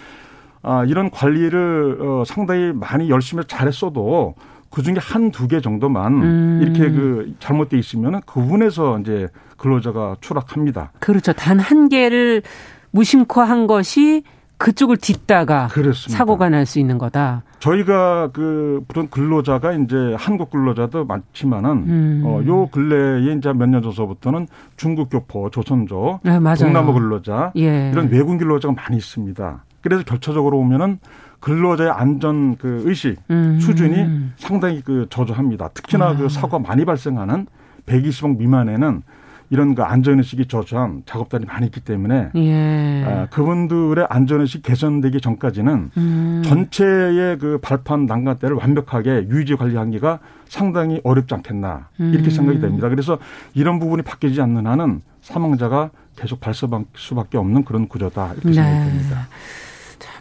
아, 이런 관리를 어, 상당히 많이 열심히 잘했어도 그 중에 한 두 개 정도만 음. 이렇게 그 잘못돼 있으면 그 부분에서 이제 근로자가 추락합니다. 그렇죠. 단 한 개를 무심코 한 것이 그쪽을 딛다가 그렇습니다. 사고가 날 수 있는 거다. 저희가 그 물론 근로자가 이제 한국 근로자도 많지만은 음. 어, 요 근래에 이제 몇 년 전서부터는 중국 교포, 조선조, 네, 동남아 근로자 예. 이런 외국 근로자가 많이 있습니다. 그래서 결과적으로 보면은 근로자의 안전 그 의식 음. 수준이 상당히 그 저조합니다. 특히나 아. 그 사고가 많이 발생하는 120억 미만에는 이런 그 안전의식이 저조한 작업단이 많이 있기 때문에 예. 아, 그분들의 안전의식 개선되기 전까지는 음. 전체의 그 발판 난간대를 완벽하게 유지 관리하기가 상당히 어렵지 않겠나 이렇게 음. 생각이 됩니다. 그래서 이런 부분이 바뀌지 않는 한은 사망자가 계속 발생할 수밖에 없는 그런 구조다 이렇게 네. 생각이 됩니다.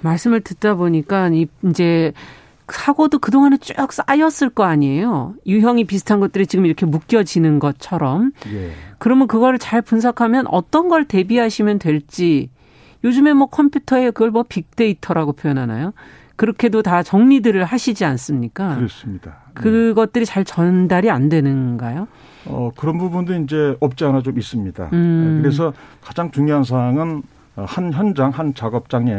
자, 말씀을 듣다 보니까 이제 사고도 그동안에 쭉 쌓였을 거 아니에요. 유형이 비슷한 것들이 지금 이렇게 묶여지는 것처럼. 예. 그러면 그거를 잘 분석하면 어떤 걸 대비하시면 될지 요즘에 뭐 컴퓨터에 그걸 뭐 빅데이터라고 표현하나요? 그렇게도 다 정리들을 하시지 않습니까? 그렇습니다. 네. 그것들이 잘 전달이 안 되는가요? 어, 그런 부분도 이제 없지 않아 좀 있습니다. 음. 그래서 가장 중요한 사항은 한 현장, 한 작업장에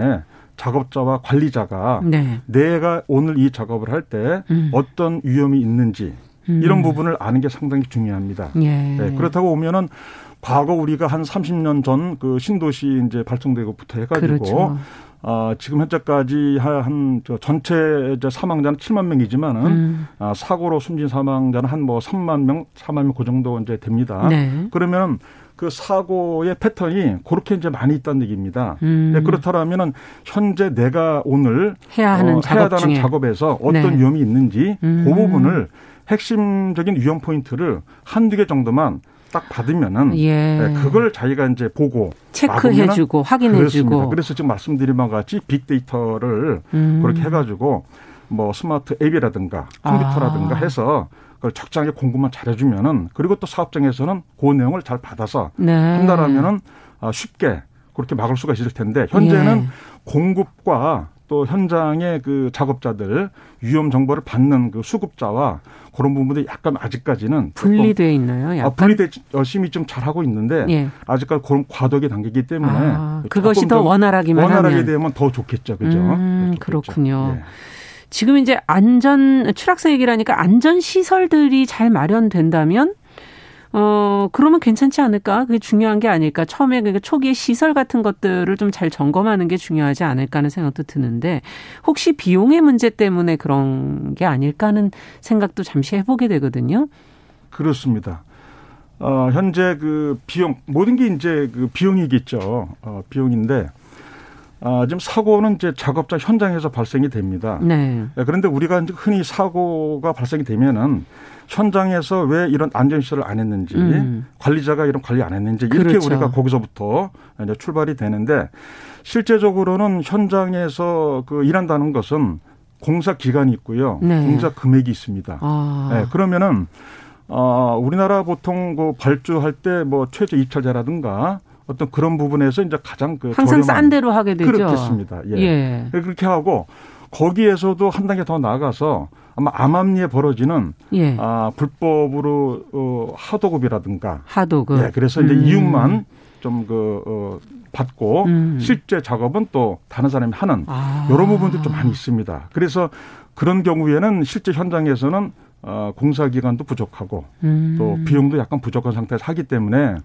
작업자와 관리자가 네. 내가 오늘 이 작업을 할때 음. 어떤 위험이 있는지 음. 이런 부분을 아는 게 상당히 중요합니다. 예. 네, 그렇다고 보면은 과거 우리가 한 30년 전 그 신도시 이제 발전되고부터 해가지고 그렇죠. 어, 지금 현재까지 한, 저 전체 이제 사망자는 7만 명이지만은, 음. 아, 사고로 숨진 사망자는 한 뭐 3만 명, 4만 명 그 정도 이제 됩니다. 네. 그러면 그 사고의 패턴이 그렇게 이제 많이 있다는 얘기입니다. 음. 네, 그렇다면은 현재 내가 오늘 해야 하는 어, 작업 해야 하는 작업에서 어떤 네. 위험이 있는지 음. 그 부분을 핵심적인 위험 포인트를 한두 개 정도만 딱 받으면은 예. 네, 그걸 자기가 이제 보고 체크해주고 확인해주고 그래서 지금 말씀드린 바와 같이 빅데이터를 음. 그렇게 해가지고 뭐 스마트 앱이라든가 컴퓨터라든가 아. 해서 그걸 적절하게 공급만 잘해주면은 그리고 또 사업장에서는 그 내용을 잘 받아서 네. 한다라면은 아, 쉽게 그렇게 막을 수가 있을 텐데 현재는 예. 공급과 또 현장의 그 작업자들 위험 정보를 받는 그 수급자와 그런 부분들이 약간 아직까지는 분리돼 있나요? 아, 약간? 아, 분리돼 열심히 좀 잘하고 있는데 예. 아직까지 그런 과도기 단계이기 때문에 아, 그것이 더 원활하기만 원활하게 하면. 되면 더 좋겠죠, 그죠? 음, 그렇군요. 예. 지금 이제 안전 추락사 얘기를 하니까 안전 시설들이 잘 마련된다면 어 그러면 괜찮지 않을까? 그게 중요한 게 아닐까? 처음에 그 초기에 시설 같은 것들을 좀 잘 점검하는 게 중요하지 않을까 하는 생각도 드는데 혹시 비용의 문제 때문에 그런 게 아닐까 하는 생각도 잠시 해보게 되거든요. 그렇습니다. 어, 현재 그 비용 모든 게 이제 그 비용이겠죠. 어, 비용인데 아, 지금 사고는 이제 작업자 현장에서 발생이 됩니다. 네. 예, 그런데 우리가 이제 흔히 사고가 발생이 되면은 현장에서 왜 이런 안전시설을 안 했는지, 음. 관리자가 이런 관리 안 했는지, 이렇게 그렇죠. 우리가 거기서부터 이제 출발이 되는데, 실제적으로는 현장에서 그 일한다는 것은 공사 기간이 있고요. 네. 공사 금액이 있습니다. 아. 네, 그러면은, 어, 우리나라 보통 그 발주할 때 뭐 최저 입찰자라든가 어떤 그런 부분에서 이제 가장 그 항상 싼 대로 하게 되죠. 그렇겠습니다. 예. 예. 그렇게 하고 거기에서도 한 단계 더 나가서 아마 암암리에 벌어지는 예. 아 불법으로 어 하도급이라든가 하도급. 예. 그래서 이제 음. 이윤만 좀그 어, 받고 음. 실제 작업은 또 다른 사람이 하는 아. 이런 부분도 좀 많이 있습니다. 그래서 그런 경우에는 실제 현장에서는 어, 공사 기간도 부족하고 음. 또 비용도 약간 부족한 상태에서 하기 때문에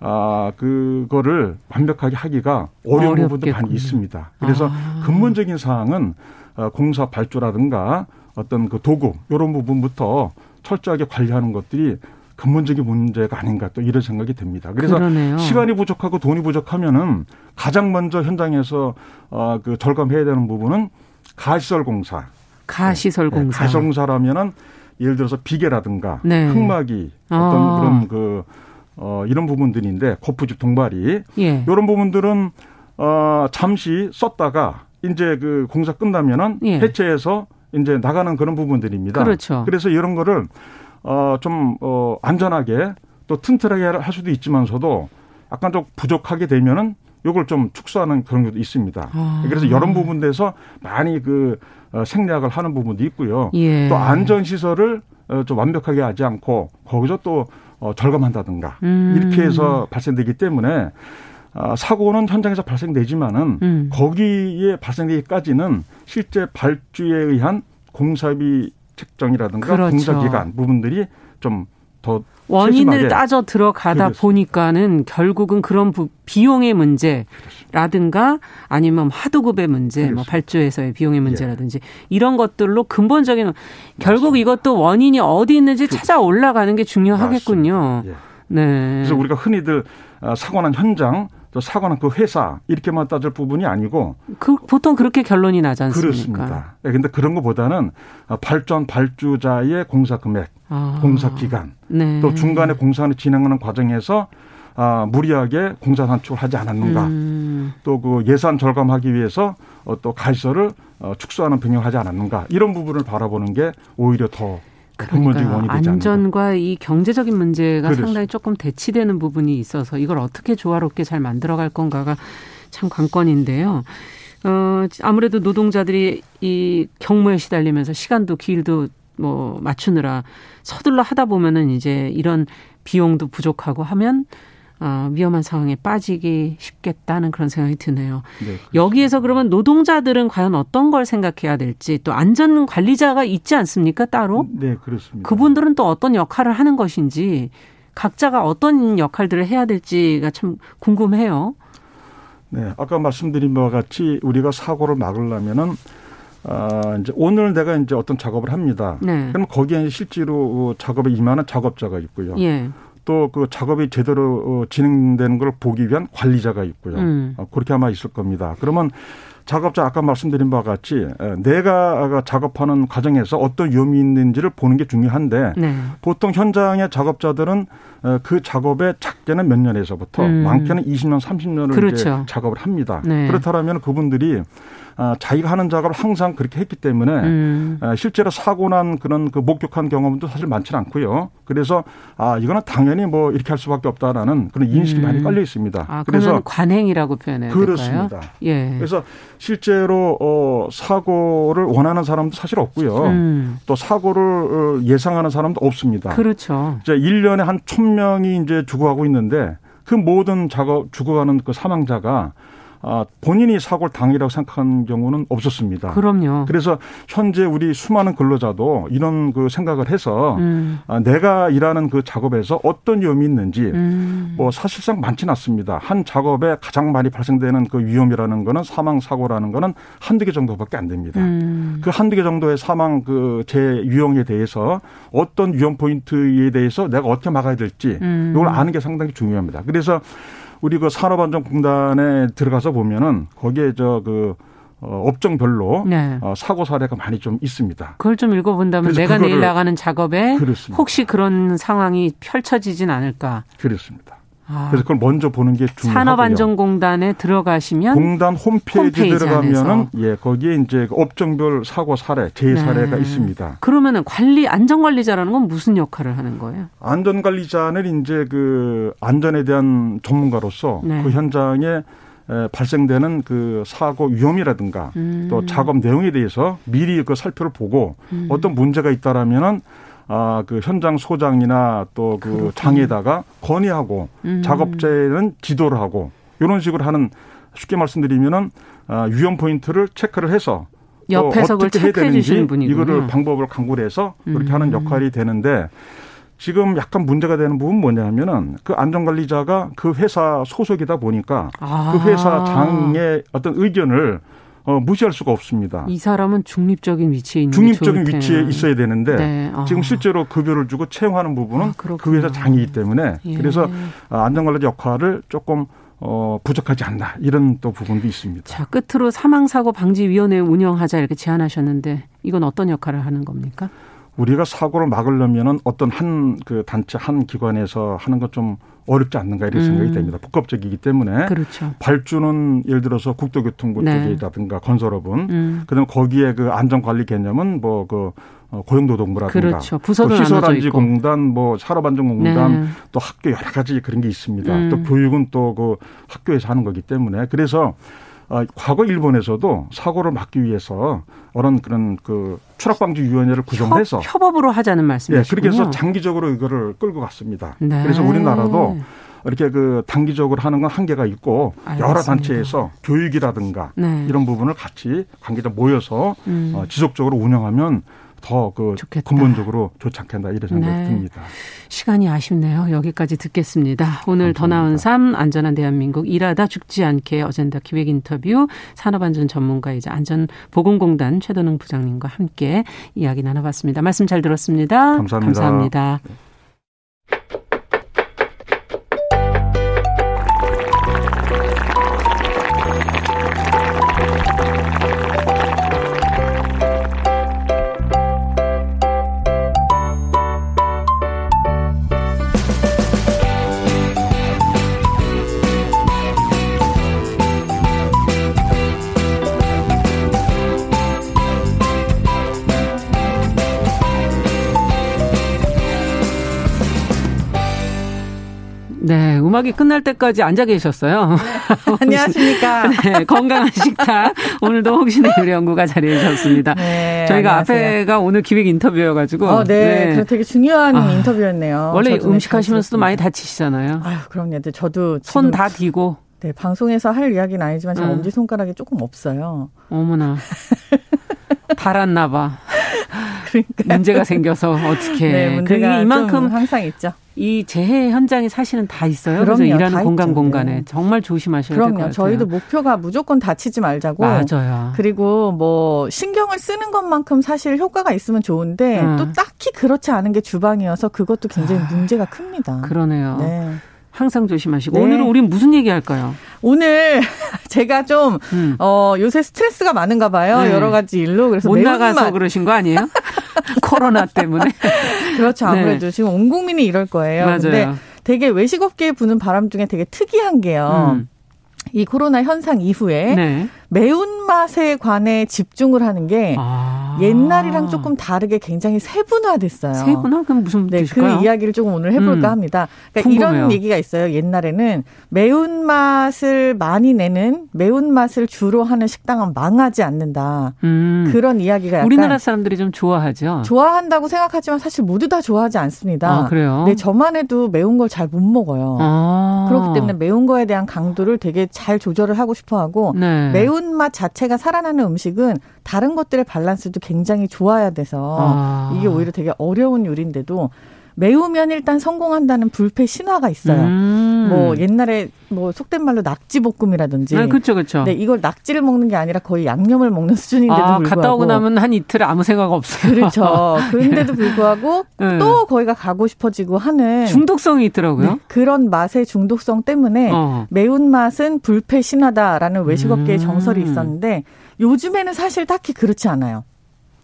아, 그거를 완벽하게 하기가 어려운 어렵겠군요. 부분도 많이 있습니다. 그래서 아. 근본적인 사항은 어, 공사 발주라든가 어떤 그 도구 이런 부분부터 철저하게 관리하는 것들이 근본적인 문제가 아닌가 또 이런 생각이 듭니다. 그래서 그러네요. 시간이 부족하고 돈이 부족하면은 가장 먼저 현장에서 어그 절감해야 되는 부분은 가시설 공사. 가시설 공사. 네, 가시설 공사라면은 예를 들어서 비계라든가 네. 흙막이 어떤 아. 그런 그 어, 이런 부분들인데 고프집 동발이 예. 이런 부분들은 어, 잠시 썼다가 이제 그 공사 끝나면은 예. 해체해서 이제 나가는 그런 부분들입니다. 그렇죠. 그래서 이런 거를 어, 좀 어, 안전하게 또 튼튼하게 할 수도 있지만서도 약간 좀 부족하게 되면은 요걸 좀 축소하는 그런 것도 있습니다. 아. 그래서 이런 부분에서 많이 그 어, 생략을 하는 부분도 있고요. 예. 또 안전 시설을 어, 좀 완벽하게 하지 않고 거기서 또 어, 절감한다든가 음. 이렇게 해서 발생되기 때문에 아, 사고는 현장에서 발생되지만은 음. 거기에 발생되기까지는 실제 발주에 의한 공사비 책정이라든가 그렇죠. 공사 기간 부분들이 좀 더 원인을 따져 들어가다 그렇습니다. 보니까는 결국은 그런 비용의 문제라든가 아니면 하도급의 문제, 뭐 그렇습니다. 뭐 발주에서의 비용의 문제라든지 예. 이런 것들로 근본적인 결국 이것도 원인이 어디 있는지 그 찾아 올라가는 게 중요하겠군요. 예. 네. 그래서 우리가 흔히들 아, 사고 난 현장 또 사고난 그 회사 이렇게만 따질 부분이 아니고 그 보통 그렇게 결론이 나지 않습니까? 그렇습니다. 그런데 예, 그런 것보다는 발전 발주자의 공사 금액, 아. 공사 기간, 네. 또 중간에 공사를 진행하는 과정에서 아, 무리하게 공사 단축을 하지 않았는가. 음. 또그 예산 절감하기 위해서 어, 또 가시설을 어, 축소하는 병행하지 않았는가. 이런 부분을 바라보는 게 오히려 더 그러니까 안전과 이 경제적인 문제가 그렇습니다. 상당히 조금 대치되는 부분이 있어서 이걸 어떻게 조화롭게 잘 만들어갈 건가가 참 관건인데요. 어, 아무래도 노동자들이 이 경무에 시달리면서 시간도 길도 뭐 맞추느라 서둘러 하다 보면은 이제 이런 비용도 부족하고 하면 어, 위험한 상황에 빠지기 쉽겠다는 그런 생각이 드네요. 네, 여기에서 그러면 노동자들은 과연 어떤 걸 생각해야 될지 또 안전 관리자가 있지 않습니까 따로? 네 그렇습니다. 그분들은 또 어떤 역할을 하는 것인지 각자가 어떤 역할들을 해야 될지가 참 궁금해요. 네, 아까 말씀드린 바와 같이 우리가 사고를 막으려면은 아, 이제 오늘 내가 이제 어떤 작업을 합니다. 네. 그럼 거기에 실제로 작업에 임하는 작업자가 있고요. 예. 또 그 작업이 제대로 어, 진행되는 걸 보기 위한 관리자가 있고요. 음. 어, 그렇게 아마 있을 겁니다. 그러면 작업자 아까 말씀드린 바와 같이 내가 작업하는 과정에서 어떤 위험이 있는지를 보는 게 중요한데 네. 보통 현장의 작업자들은 그 작업의 작게는 몇 년에서부터 음. 많게는 20년, 30년을 그렇죠. 이제 작업을 합니다. 네. 그렇다면 그분들이 아, 자기가 하는 작업을 항상 그렇게 했기 때문에 음. 아, 실제로 사고 난 그런 그 목격한 경험도 사실 많지는 않고요. 그래서 아 이거는 당연히 뭐 이렇게 할 수밖에 없다라는 그런 인식이 음. 많이 깔려 있습니다. 아, 그래서 관행이라고 표현해야 그렇습니다. 예. 그래서 실제로 어 사고를 원하는 사람도 사실 없고요. 음. 또 사고를 어, 예상하는 사람도 없습니다. 그렇죠. 이제 1년에 한 1000명이 이제 죽어가고 있는데 그 모든 작업 죽어가는 그 사망자가 아, 본인이 사고를 당이라고 생각하는 경우는 없었습니다. 그럼요. 그래서 현재 우리 수많은 근로자도 이런 그 생각을 해서 음. 아, 내가 일하는 그 작업에서 어떤 위험이 있는지 음. 뭐 사실상 많지는 않습니다. 한 작업에 가장 많이 발생되는 그 위험이라는 거는 사망 사고라는 거는 한두 개 정도밖에 안 됩니다. 음. 그 한두 개 정도의 사망 그재 유형에 대해서 어떤 위험 포인트에 대해서 내가 어떻게 막아야 될지 음. 이걸 아는 게 상당히 중요합니다. 그래서 우리 그 산업안전공단에 들어가서 보면은 거기에 저그 어, 업종별로 네. 어, 사고 사례가 많이 좀 있습니다. 그걸 좀 읽어본다면 내가 내일 나가는 작업에 그렇습니다. 혹시 그런 상황이 펼쳐지진 않을까? 그렇습니다. 아. 그래서 그걸 먼저 보는 게 중요하고요. 산업안전공단에 들어가시면 공단 홈페이지 홈페이지 들어가면은 예 거기에 이제 그 업종별 사고 사례 제 네. 사례가 있습니다. 그러면은 관리 안전관리자라는 건 무슨 역할을 하는 거예요? 안전관리자는 이제 그 안전에 대한 전문가로서 네. 그 현장에 발생되는 그 사고 위험이라든가 음. 또 작업 내용에 대해서 미리 그 살펴를 보고 음. 어떤 문제가 있다라면은 아, 그 현장 소장이나 또 그 장에다가 건의하고 음. 작업자는 지도를 하고 이런 식으로 하는 쉽게 말씀드리면은 아, 위험 포인트를 체크를 해서 옆에서 어떻게 해야 되는지 이거를 방법을 강구를 해서 그렇게 음. 하는 역할이 되는데 지금 약간 문제가 되는 부분은 뭐냐면은 그 안전관리자가 그 회사 소속이다 보니까 아. 그 회사 장의 어떤 의견을 어, 무시할 수가 없습니다. 이 사람은 중립적인 위치에 있는 중립적인 위치에 있어야 되는데 네. 어. 지금 실제로 급여를 주고 채용하는 부분은 아, 그 회사 장이기 때문에 예. 그래서 안전관리 역할을 조금 어, 부족하지 않나 이런 또 부분도 있습니다. 자 끝으로 사망사고 방지위원회 운영하자 이렇게 제안하셨는데 이건 어떤 역할을 하는 겁니까? 우리가 사고를 막으려면은 어떤 한 그 단체 한 기관에서 하는 것 좀 어렵지 않는가 이런 생각이 음. 됩니다. 복합적이기 때문에 그렇죠. 발주는 예를 들어서 국토교통부 네. 쪽이라든가 건설업은 음. 그다음 거기에 그 안전관리 개념은 뭐그 어, 고용노동부라든가 그렇죠. 부서도 시설안지공단, 뭐 산업안전공단, 네. 또 학교 여러 가지 그런 게 있습니다. 음. 또 교육은 또 그 학교에서 하는 거기 때문에 그래서 어, 과거 일본에서도 사고를 막기 위해서 어떤 그런 그 추락방지위원회를 구성해서 협업으로 하자는 말씀이시군요. 네, 그렇게 해서 장기적으로 이거를 끌고 갔습니다. 네. 그래서 우리나라도 이렇게 그 단기적으로 하는 건 한계가 있고 알겠습니다. 여러 단체에서 교육이라든가 네. 이런 부분을 같이 관계자 모여서 음. 어, 지속적으로 운영하면 더그 근본적으로 좋지 않겠나 이런 생각이 네. 듭니다. 시간이 아쉽네요. 여기까지 듣겠습니다. 오늘 감사합니다. 더 나은 삶 안전한 대한민국 일하다 죽지 않게 어젠다 기획 인터뷰 산업안전 전문가이자 안전보건공단 최도능 부장님과 함께 이야기 나눠봤습니다. 말씀 잘 들었습니다. 감사합니다. 감사합니다. 네. 네, 음악이 끝날 때까지 앉아 계셨어요. 네, 안녕하십니까. 네, 건강한 식탁. 오늘도 홍신의 요리연구가 자리해 주셨습니다. 네, 저희가 안녕하세요. 앞에가 오늘 기획 인터뷰여가지고. 어, 네, 네. 되게 중요한 아, 인터뷰였네요. 원래 음식 하시면서도 많이 다치시잖아요. 아유, 그럼요. 저도 손다 뒤고. 네, 방송에서 할 이야기는 아니지만 제 음. 엄지 손가락이 조금 없어요. 어머나. 달았나 봐. 그러니까 문제가 생겨서 어떻게? 네, 문제가 이만큼 항상 있죠. 이 재해 현장에 사실은 다 있어요. 그럼요, 그래서 일하는 공간 있죠. 공간에 네. 정말 조심하셔야 될 것 같아요. 저희도 목표가 무조건 다치지 말자고. 맞아요. 그리고 뭐 신경을 쓰는 것만큼 사실 효과가 있으면 좋은데 음. 또 딱히 그렇지 않은 게 주방이어서 그것도 굉장히 아, 문제가 큽니다. 그러네요. 네. 항상 조심하시고 네. 오늘은 우린 무슨 얘기 할까요? 오늘 제가 좀 음. 어, 요새 스트레스가 많은가 봐요. 네. 여러 가지 일로 그래서 못 나가서 그러신 거 아니에요? 코로나 때문에. 그렇죠. 아무래도 네. 지금 온 국민이 이럴 거예요. 맞아요. 근데 되게 외식업계에 부는 바람 중에 되게 특이한 게요. 음. 이 코로나 현상 이후에 네. 매운맛에 관해 집중을 하는 게 아. 옛날이랑 조금 다르게 굉장히 세분화됐어요. 세분화? 그럼 무슨 네, 뜻일까요? 그 이야기를 조금 오늘 해볼까 음. 합니다. 그러니까 이런 얘기가 있어요. 옛날에는 매운맛을 많이 내는 매운맛을 주로 하는 식당은 망하지 않는다. 음. 그런 이야기가 약간 우리나라 사람들이 좀 좋아하죠. 좋아한다고 생각하지만 사실 모두 다 좋아하지 않습니다. 아, 그래요? 네, 저만 해도 매운 걸 잘 못 먹어요. 아. 그렇기 때문에 매운 거에 대한 강도를 되게 잘 조절을 하고 싶어 하고 네. 매운 맛 자체가 살아나는 음식은 다른 것들의 밸런스도 굉장히 좋아야 돼서 아. 이게 오히려 되게 어려운 요리인데도 매우면 일단 성공한다는 불패 신화가 있어요. 음. 뭐 옛날에 뭐 속된 말로 낙지 볶음이라든지. 네, 그렇죠, 그렇죠. 네, 이걸 낙지를 먹는 게 아니라 거의 양념을 먹는 수준인데도 아, 불구하고 갔다 오고 나면 한 이틀 아무 생각 없어요. 그렇죠. 그런데도 불구하고 네. 또 거기가 가고 싶어지고 하는 중독성이 있더라고요. 네, 그런 맛의 중독성 때문에 어. 매운 맛은 불패 신화다라는 외식업계의 음. 정설이 있었는데 요즘에는 사실 딱히 그렇지 않아요.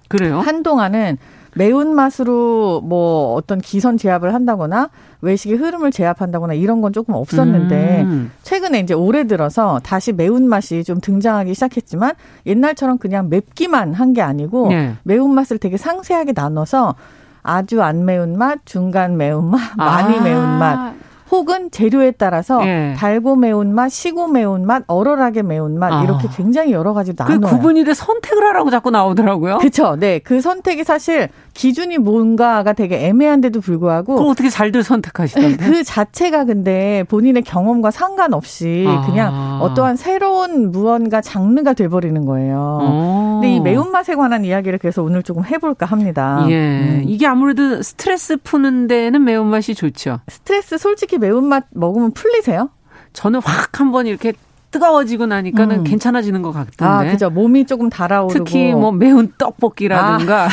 그래요? 한동안은 매운맛으로 뭐 어떤 기선 제압을 한다거나 외식의 흐름을 제압한다거나 이런 건 조금 없었는데 음. 최근에 이제 올해 들어서 다시 매운맛이 좀 등장하기 시작했지만 옛날처럼 그냥 맵기만 한 게 아니고 네. 매운맛을 되게 상세하게 나눠서 아주 안 매운맛, 중간 매운맛, 많이 아. 매운맛 혹은 재료에 따라서 예. 달고 매운맛, 시고 매운맛, 얼얼하게 매운맛 아. 이렇게 굉장히 여러 가지 나눠요. 그 구분이 돼 선택을 하라고 자꾸 나오더라고요. 그렇죠. 네. 그 선택이 사실 기준이 뭔가가 되게 애매한데도 불구하고 그 어떻게 잘들 선택하시던데? 그 자체가 근데 본인의 경험과 상관없이 아. 그냥 어떠한 새로운 무언가 장르가 돼 버리는 거예요. 어. 근데 이 매운맛에 관한 이야기를 그래서 오늘 조금 해 볼까 합니다. 예. 음. 이게 아무래도 스트레스 푸는 데는 매운맛이 좋죠. 스트레스 솔직히 매운맛 먹으면 풀리세요? 저는 확 한번 이렇게 뜨거워지고 나니까는 음. 괜찮아지는 것 같던데. 아, 그죠. 몸이 조금 달아오르고. 특히 뭐 매운 떡볶이라든가.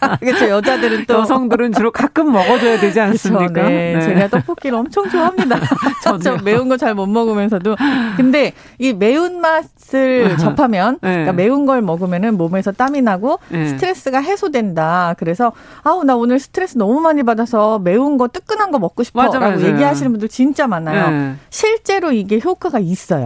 아. 그렇죠. 여자들은 또 여성들은 주로 가끔 먹어줘야 되지 않습니까? 그쵸, 네. 네. 제가 떡볶이를 엄청 좋아합니다. 저 매운 거 잘 못 먹으면서도. 근데 이 매운 맛을 접하면 네. 그러니까 매운 걸 먹으면은 몸에서 땀이 나고 네. 스트레스가 해소된다. 그래서 아우 나 오늘 스트레스 너무 많이 받아서 매운 거 뜨끈한 거 먹고 싶어라고 얘기하시는 분들 진짜 많아요. 네. 실제로 이게 효과가 있어요.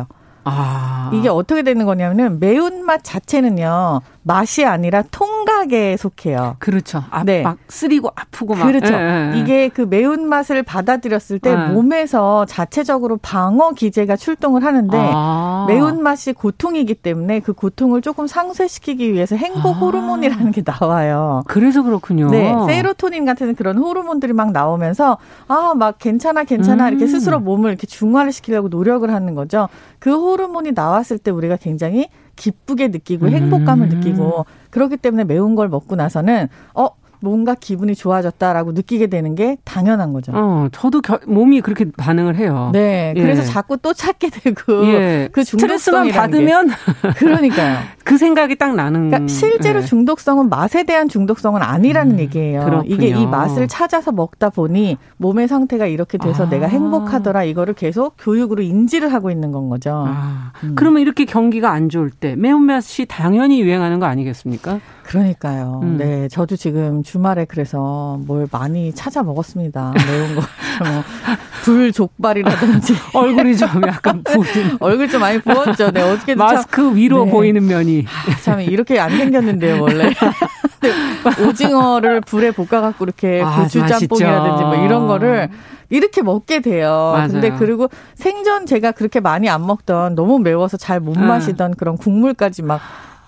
아. 이게 어떻게 되는 거냐면은 매운맛 자체는요. 맛이 아니라 통각에 속해요. 그렇죠. 아, 네. 막 쓰리고 아프고 막. 그렇죠. 예, 예. 이게 그 매운 맛을 받아들였을 때 예. 몸에서 자체적으로 방어 기제가 출동을 하는데 아. 매운 맛이 고통이기 때문에 그 고통을 조금 상쇄시키기 위해서 행복 아. 호르몬이라는 게 나와요. 그래서 그렇군요. 네. 세로토닌 같은 그런 호르몬들이 막 나오면서 아, 막 괜찮아 괜찮아 음. 이렇게 스스로 몸을 이렇게 중화를 시키려고 노력을 하는 거죠. 그 호르몬이 나왔을 때 우리가 굉장히 기쁘게 느끼고 행복감을 음. 느끼고 그렇기 때문에 매운 걸 먹고 나서는 어 뭔가 기분이 좋아졌다라고 느끼게 되는 게 당연한 거죠. 어, 저도 겨, 몸이 그렇게 반응을 해요. 네. 예. 그래서 자꾸 또 찾게 되고 예. 그 스트레스만 받으면 그러니까요. 그 생각이 딱 나는. 그러니까 실제로 예. 중독성은 맛에 대한 중독성은 아니라는 음, 얘기예요. 그렇군요. 이게 이 맛을 찾아서 먹다 보니 몸의 상태가 이렇게 돼서 아. 내가 행복하더라 이거를 계속 교육으로 인지를 하고 있는 건 거죠. 아. 음. 그러면 이렇게 경기가 안 좋을 때 매운맛이 당연히 유행하는 거 아니겠습니까? 그러니까요. 음. 네, 저도 지금 주말에 그래서 뭘 많이 찾아 먹었습니다. 매운 거. 뭐 불족발이라든지 얼굴이 좀 약간 부은 얼굴 좀 많이 부었죠. 네, 어떻게 마스크 참, 위로 네. 보이는 면이 아, 참 이렇게 안 생겼는데요, 원래. 오징어를 불에 볶아 갖고 이렇게 아, 고추 짬뽕이라든지 뭐 이런 거를 이렇게 먹게 돼요. 맞아요. 근데 그리고 생전 제가 그렇게 많이 안 먹던 너무 매워서 잘 못 마시던 그런 국물까지 막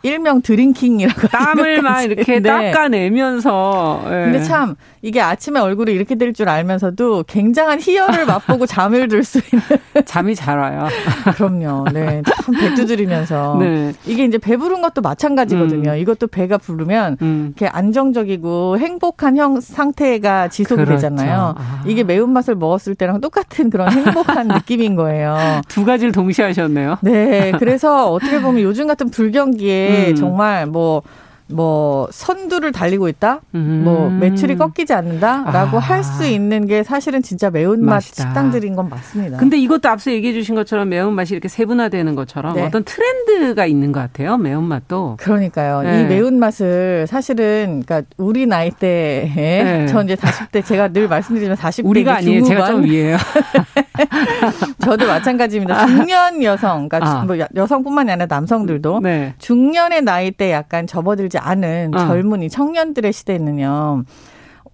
일명 드링킹이라고 땀을 막 이렇게 네. 닦아내면서. 네. 근데 참 이게 아침에 얼굴이 이렇게 될 줄 알면서도 굉장한 희열을 맛보고 잠을 들 수 있는. 잠이 잘 와요. 그럼요. 네. 참 배두드리면서. 네. 이게 이제 배부른 것도 마찬가지거든요. 음. 이것도 배가 부르면 음. 이렇게 안정적이고 행복한 형 상태가 지속이 그렇죠. 되잖아요. 아. 이게 매운맛을 먹었을 때랑 똑같은 그런 행복한 느낌인 거예요. 두 가지를 동시에 하셨네요. 네. 그래서 어떻게 보면 요즘 같은 불경기에 음. 정말 뭐 뭐 선두를 달리고 있다, 음. 뭐 매출이 꺾이지 않는다라고 아. 할수 있는 게 사실은 진짜 매운맛 맛이다. 식당들인 건 맞습니다. 근데 이것도 앞서 얘기해 주신 것처럼 매운맛이 이렇게 세분화되는 것처럼 네. 어떤 트렌드가 있는 것 같아요. 매운맛도. 그러니까요. 네. 이 매운맛을 사실은 그러니까 우리 나이 때에 네. 저 이제 40대 제가 늘 말씀드리면 40대 우리가 아니에요. 중후반. 제가 좀 위에요. 저도 마찬가지입니다. 중년 여성, 그러니까 아. 뭐 여성뿐만이 아니라 남성들도 네. 중년의 나이 때 약간 접어들지 되지 않은 어. 젊은이 청년들의 시대는요.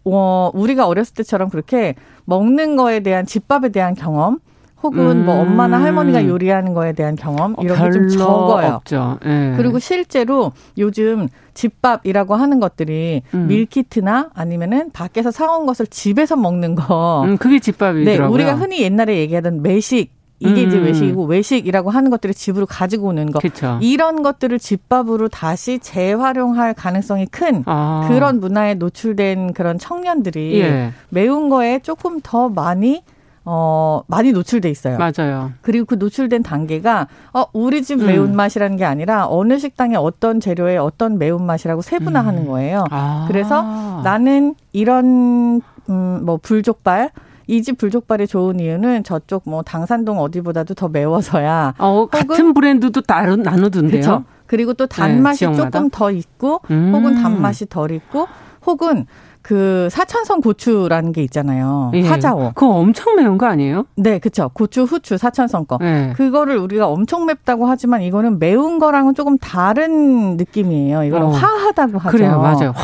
어, 우리가 어렸을 때처럼 그렇게 먹는 거에 대한 집밥에 대한 경험 혹은 음. 뭐 엄마나 할머니가 요리하는 거에 대한 경험 어, 이런 게 좀 적어요. 네. 그리고 실제로 요즘 집밥이라고 하는 것들이 음. 밀키트나 아니면은 밖에서 사온 것을 집에서 먹는 거. 음, 그게 집밥이더라고요. 네, 우리가 흔히 옛날에 얘기하던 매식 이게 음. 이제 외식이고 외식이라고 하는 것들을 집으로 가지고 오는 것 그쵸. 이런 것들을 집밥으로 다시 재활용할 가능성이 큰 아. 그런 문화에 노출된 그런 청년들이 예. 매운 거에 조금 더 많이 어, 많이 노출돼 있어요. 맞아요. 그리고 그 노출된 단계가, 어, 우리 집 음. 매운맛이라는 게 아니라 어느 식당에 어떤 재료에 어떤 매운맛이라고 세분화하는 음. 거예요. 아. 그래서 나는 이런, 음, 뭐, 불족발, 이 집 불족발이 좋은 이유는 저쪽 뭐 당산동 어디보다도 더 매워서야. 어, 같은 브랜드도 따로 나누던데요. 그렇죠. 그리고 또 단맛이 네, 조금 더 있고 음. 혹은 단맛이 덜 있고 혹은 그 사천성 고추라는 게 있잖아요. 예. 화자오. 그거 엄청 매운 거 아니에요? 네, 그렇죠. 고추, 후추, 사천성 거. 예. 그거를 우리가 엄청 맵다고 하지만 이거는 매운 거랑은 조금 다른 느낌이에요. 이거는 어. 화하다고 하죠. 그래요, 맞아요. 화.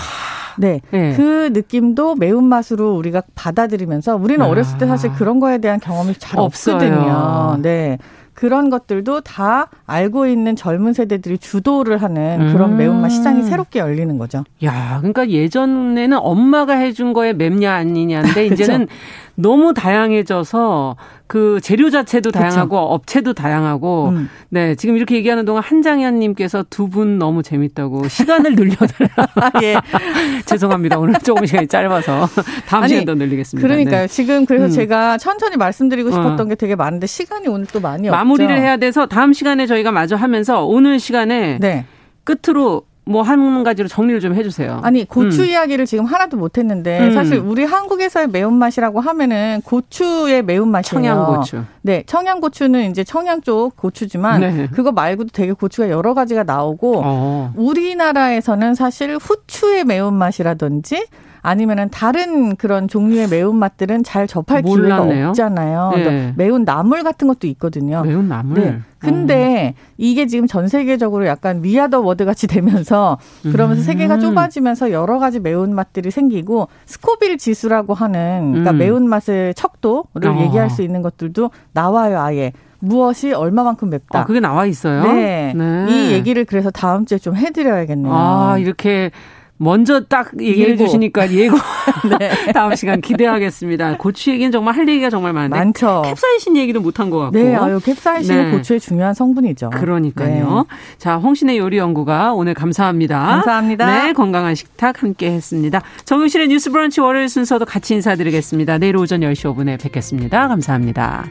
네. 네. 그 느낌도 매운맛으로 우리가 받아들이면서 우리는 아. 어렸을 때 사실 그런 거에 대한 경험이 잘 없어요. 없거든요. 네. 그런 것들도 다 알고 있는 젊은 세대들이 주도를 하는 그런 음. 매운맛 시장이 새롭게 열리는 거죠. 야, 그러니까 예전에는 엄마가 해준 거에 맵냐 아니냐인데 이제는 너무 다양해져서 그 재료 자체도 다양하고 그쵸. 업체도 다양하고 음. 네 지금 이렇게 얘기하는 동안 한장현님께서 두 분 너무 재밌다고 시간을 늘려달라. 아, 예. 죄송합니다. 오늘 조금 시간이 짧아서 다음 아니, 시간 더 늘리겠습니다. 그러니까요. 네. 지금 그래서 음. 제가 천천히 말씀드리고 싶었던 어. 게 되게 많은데 시간이 오늘 또 많이 마무리를 해야 돼서 다음 시간에 저희가 마저 하면서 오늘 시간에 네. 끝으로 뭐 한 가지로 정리를 좀 해주세요. 아니 고추 음. 이야기를 지금 하나도 못했는데 음. 사실 우리 한국에서의 매운맛이라고 하면은 고추의 매운맛이에요. 청양고추. 네, 청양고추는 이제 청양 쪽 고추지만 네. 그거 말고도 되게 고추가 여러 가지가 나오고 어. 우리나라에서는 사실 후추의 매운맛이라든지 아니면은 다른 그런 종류의 매운맛들은 잘 접할 몰랐네요. 기회가 없잖아요. 네. 매운 나물 같은 것도 있거든요. 매운 나물. 네. 근데 어. 이게 지금 전 세계적으로 약간 위아더 워드 같이 되면서 그러면서 음. 세계가 좁아지면서 여러 가지 매운맛들이 생기고 스코빌 지수라고 하는 그러니까 음. 매운맛의 척도를 어. 얘기할 수 있는 것들도 나와요, 아예. 무엇이 얼마만큼 맵다. 아, 그게 나와 있어요? 네. 네. 이 얘기를 그래서 다음 주에 좀 해드려야겠네요. 아, 이렇게 먼저 딱 얘기해 예고. 주시니까 예고 네. 다음 시간 기대하겠습니다. 고추 얘기는 정말 할 얘기가 정말 많은데 많죠. 캡사이신 얘기도 못한 것 같고. 네, 아유 캡사이신은 네. 고추의 중요한 성분이죠. 그러니까요. 네. 자, 홍신의 요리 연구가 오늘 감사합니다. 감사합니다. 네, 건강한 식탁 함께했습니다. 정용실의 뉴스브런치 월요일 순서도 같이 인사드리겠습니다. 내일 오전 10시 5분에 뵙겠습니다. 감사합니다.